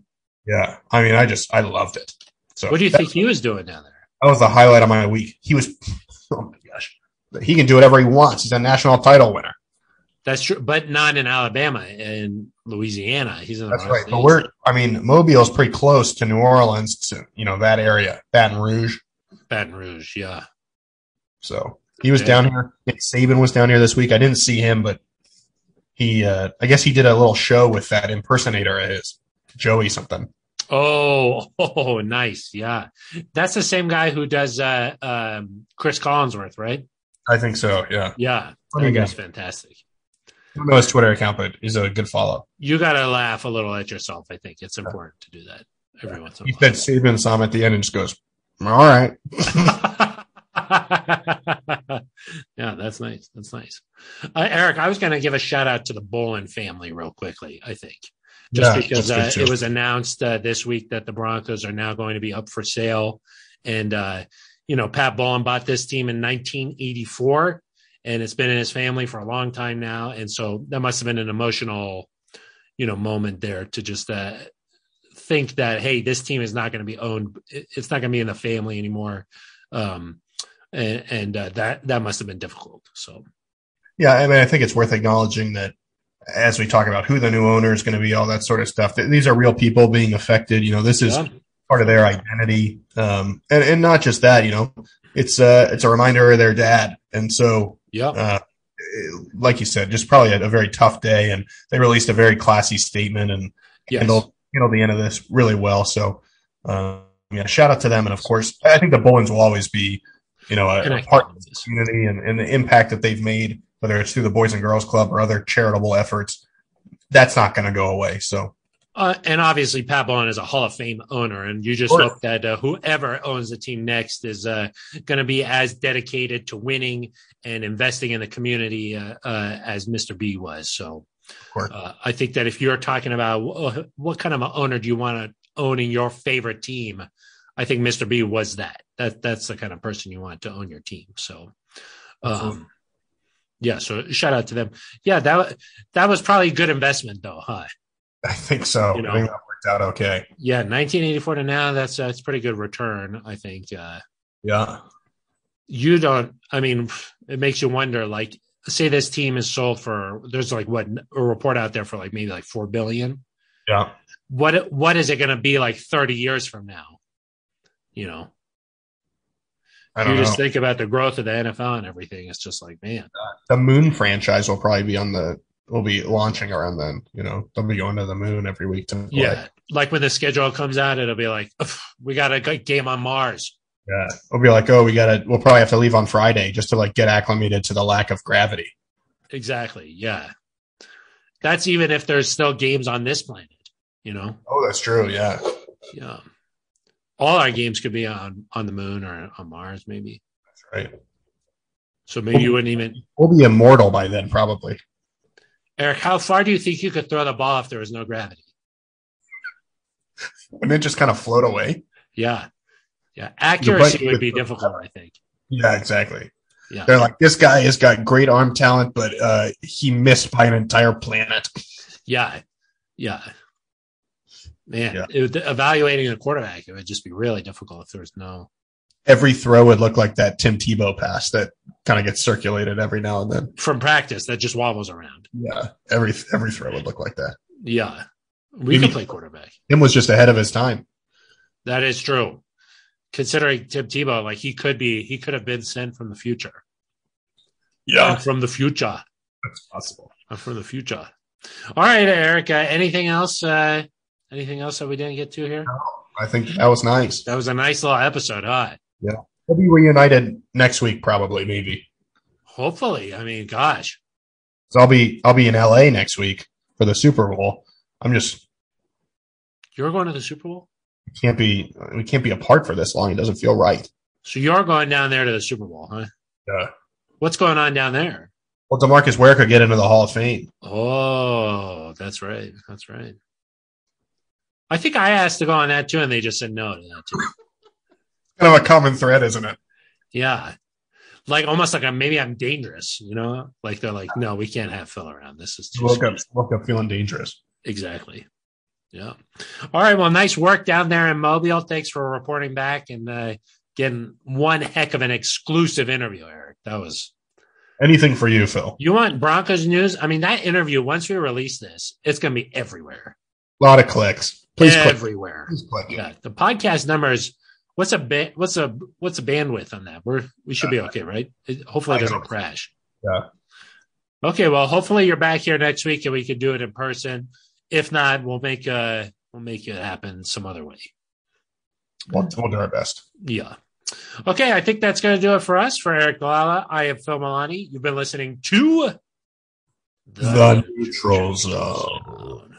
[SPEAKER 2] yeah. I mean, I just I loved it. So
[SPEAKER 1] What do you think he was doing down there?
[SPEAKER 2] that was the highlight of my week. He was, oh my gosh, he can do whatever he wants. He's a national title winner.
[SPEAKER 1] That's true, but not in Alabama and Louisiana. He's in the
[SPEAKER 2] That's right. But we're, I mean, Mobile's pretty close to New Orleans, to you know that area, Baton Rouge.
[SPEAKER 1] Baton Rouge. Yeah.
[SPEAKER 2] So he was
[SPEAKER 1] Yeah.
[SPEAKER 2] down here. Nick Saban was down here this week. I didn't see him, but he, uh, I guess he did a little show with that impersonator of his, Joey something.
[SPEAKER 1] Oh, oh, nice. Yeah, that's the same guy who does uh, um, Chris Collinsworth, right?
[SPEAKER 2] I think so. Yeah.
[SPEAKER 1] Yeah, that
[SPEAKER 2] guy.
[SPEAKER 1] guy's fantastic.
[SPEAKER 2] I don't know his Twitter account, but he's a good follow.
[SPEAKER 1] You got to laugh a little at yourself. I think it's important to do that every once in a while.
[SPEAKER 2] He said Saban saw him at the end and just goes, "All right."
[SPEAKER 1] yeah, that's nice. That's nice. Uh, Aric, I was going to give a shout out to the Bowlen family real quickly. I think just
[SPEAKER 2] Yeah,
[SPEAKER 1] because
[SPEAKER 2] that's
[SPEAKER 1] uh, it was announced uh, this week that the Broncos are now going to be up for sale, and uh, you know Pat Bowlen bought this team in 1984, and it's been in his family for a long time now, and so that must have been an emotional, you know, moment there to just uh, think that hey, this team is not going to be owned, it's not going to be in the family anymore. Um, and, and uh, that that must have been difficult. So
[SPEAKER 2] Yeah, I mean, I think it's worth acknowledging that as we talk about who the new owner is going to be, all that sort of stuff. These are real people being affected. You know, this is
[SPEAKER 1] yeah,
[SPEAKER 2] part of their identity, um, and and not just that. You know, it's a it's a reminder of their dad, and so
[SPEAKER 1] yeah,
[SPEAKER 2] uh, like you said, just probably a, a very tough day, and they released a very classy statement and
[SPEAKER 1] yes.
[SPEAKER 2] handled handled the end of this really well. So, um, yeah, shout out to them, and of course, I think the Bowlens will always be, you know, a, a part
[SPEAKER 1] of the
[SPEAKER 2] community and, and the impact that they've made, whether it's through the Boys and Girls Club or other charitable efforts, that's not going to go away. So,
[SPEAKER 1] Uh, and obviously, Pat Bowlen is a Hall of Fame owner, and you just hope that uh, whoever owns the team next is uh, going to be as dedicated to winning and investing in the community uh, uh, as Mr. B was. So. Uh, I think that if you're talking about uh, what kind of an owner do you want to own in your favorite team, I think Mr. B was that. That that's the kind of person you want to own your team. So, um, yeah. So shout out to them. Yeah, that that was probably a good investment, though, huh?
[SPEAKER 2] I think so.
[SPEAKER 1] You know.
[SPEAKER 2] I think that worked out okay.
[SPEAKER 1] Yeah, 1984 to now, that's that's pretty good return. I think uh,
[SPEAKER 2] Yeah.
[SPEAKER 1] you don't. I mean, it makes you wonder. Like, say this team is sold for there's like what a report out there for like maybe like four billion.
[SPEAKER 2] Yeah.
[SPEAKER 1] What what is it going to be like 30 years from now? You know,
[SPEAKER 2] I
[SPEAKER 1] you
[SPEAKER 2] don't know.
[SPEAKER 1] just think about the growth of the NFL and everything. It's just like, man,
[SPEAKER 2] the Moon franchise will probably be on the, will be launching around then. You know, they'll be going to the moon every week to play.
[SPEAKER 1] yeah. Like when the schedule comes out, it'll be like, we got a good game on Mars.
[SPEAKER 2] Yeah. We'll be like, oh, we got to, we'll probably have to leave on Friday just to like get acclimated to the lack of gravity.
[SPEAKER 1] Exactly. Yeah. That's even if there's still games on this planet, you know?
[SPEAKER 2] Oh, that's true. Yeah.
[SPEAKER 1] Yeah. All our games could be on on the moon or on Mars, maybe.
[SPEAKER 2] That's right.
[SPEAKER 1] So maybe you wouldn't even.
[SPEAKER 2] We'll be immortal by then, probably.
[SPEAKER 1] Aric, how far do you think you could throw the ball if there was no gravity?
[SPEAKER 2] Wouldn't it just kind of float away?
[SPEAKER 1] Yeah. Yeah. Accuracy would be difficult, I think.
[SPEAKER 2] Yeah, exactly.
[SPEAKER 1] Yeah.
[SPEAKER 2] They're like, this guy has got great arm talent, but uh, he missed by an entire planet.
[SPEAKER 1] Yeah. Yeah. Man,
[SPEAKER 2] Yeah.
[SPEAKER 1] it evaluating a quarterback, it would just be really difficult if there was no.
[SPEAKER 2] Every throw would look like that Tim Tebow pass that kind of gets circulated every now and then.
[SPEAKER 1] From practice, that just wobbles around.
[SPEAKER 2] Yeah, every every throw would look like that.
[SPEAKER 1] Yeah. We
[SPEAKER 2] Maybe-
[SPEAKER 1] could play quarterback.
[SPEAKER 2] Tim was just ahead of his time.
[SPEAKER 1] That is true. Considering Tim Tebow, like he could be, he could have been sent from the future. I'm from the future.
[SPEAKER 2] that's possible.
[SPEAKER 1] I'm from the future. All right, Aric. Uh, anything else? Uh, anything else that we didn't get to here?
[SPEAKER 2] I think that was nice.
[SPEAKER 1] That was a nice little episode, huh?
[SPEAKER 2] Yeah, we'll be reunited next week, probably, maybe.
[SPEAKER 1] Hopefully, I mean, gosh,
[SPEAKER 2] So I'll be I'll be in LA next week for the Super Bowl. I'm just
[SPEAKER 1] you're going to the Super Bowl,
[SPEAKER 2] can't be we can't be apart for this long. It doesn't feel right.
[SPEAKER 1] so you're going down there to the Super Bowl, huh?
[SPEAKER 2] Yeah.
[SPEAKER 1] What's going on down there?
[SPEAKER 2] Well, Demarcus Ware could get into the Hall of Fame.
[SPEAKER 1] Oh, that's right. That's right. I think I asked to go on that too, and they just said no to that too.
[SPEAKER 2] Kind of a common thread, isn't it?
[SPEAKER 1] Yeah. Like almost like I'm maybe I'm dangerous, you know? Like they're like, no, we can't have Phil around. This is too
[SPEAKER 2] Woke up, woke up feeling dangerous.
[SPEAKER 1] Exactly. Yeah. All right. Well, nice work down there in Mobile. Thanks for reporting back and uh, getting one heck of an exclusive interview, Aric. That was.
[SPEAKER 2] Anything for you, Phil.
[SPEAKER 1] You want Broncos news? I mean, that interview. Once we release this, it's going to be everywhere.
[SPEAKER 2] A lot of clicks. Please click.
[SPEAKER 1] everywhere.
[SPEAKER 2] Please click. it.
[SPEAKER 1] Yeah. The podcast numbers. What's a ba- what's a what's a bandwidth on that? We're we should be okay, right? It, hopefully, it doesn't crash.
[SPEAKER 2] Yeah.
[SPEAKER 1] Okay. Well, hopefully you're back here next week and we can do it in person. If not, we'll make uh we'll make it happen some other way.
[SPEAKER 2] We'll, we'll do our best.
[SPEAKER 1] Yeah. Okay, I think that's going to do it for us. For Aric DiLalla, I am Phil Milani. You've been listening to
[SPEAKER 2] The Neutral Zone.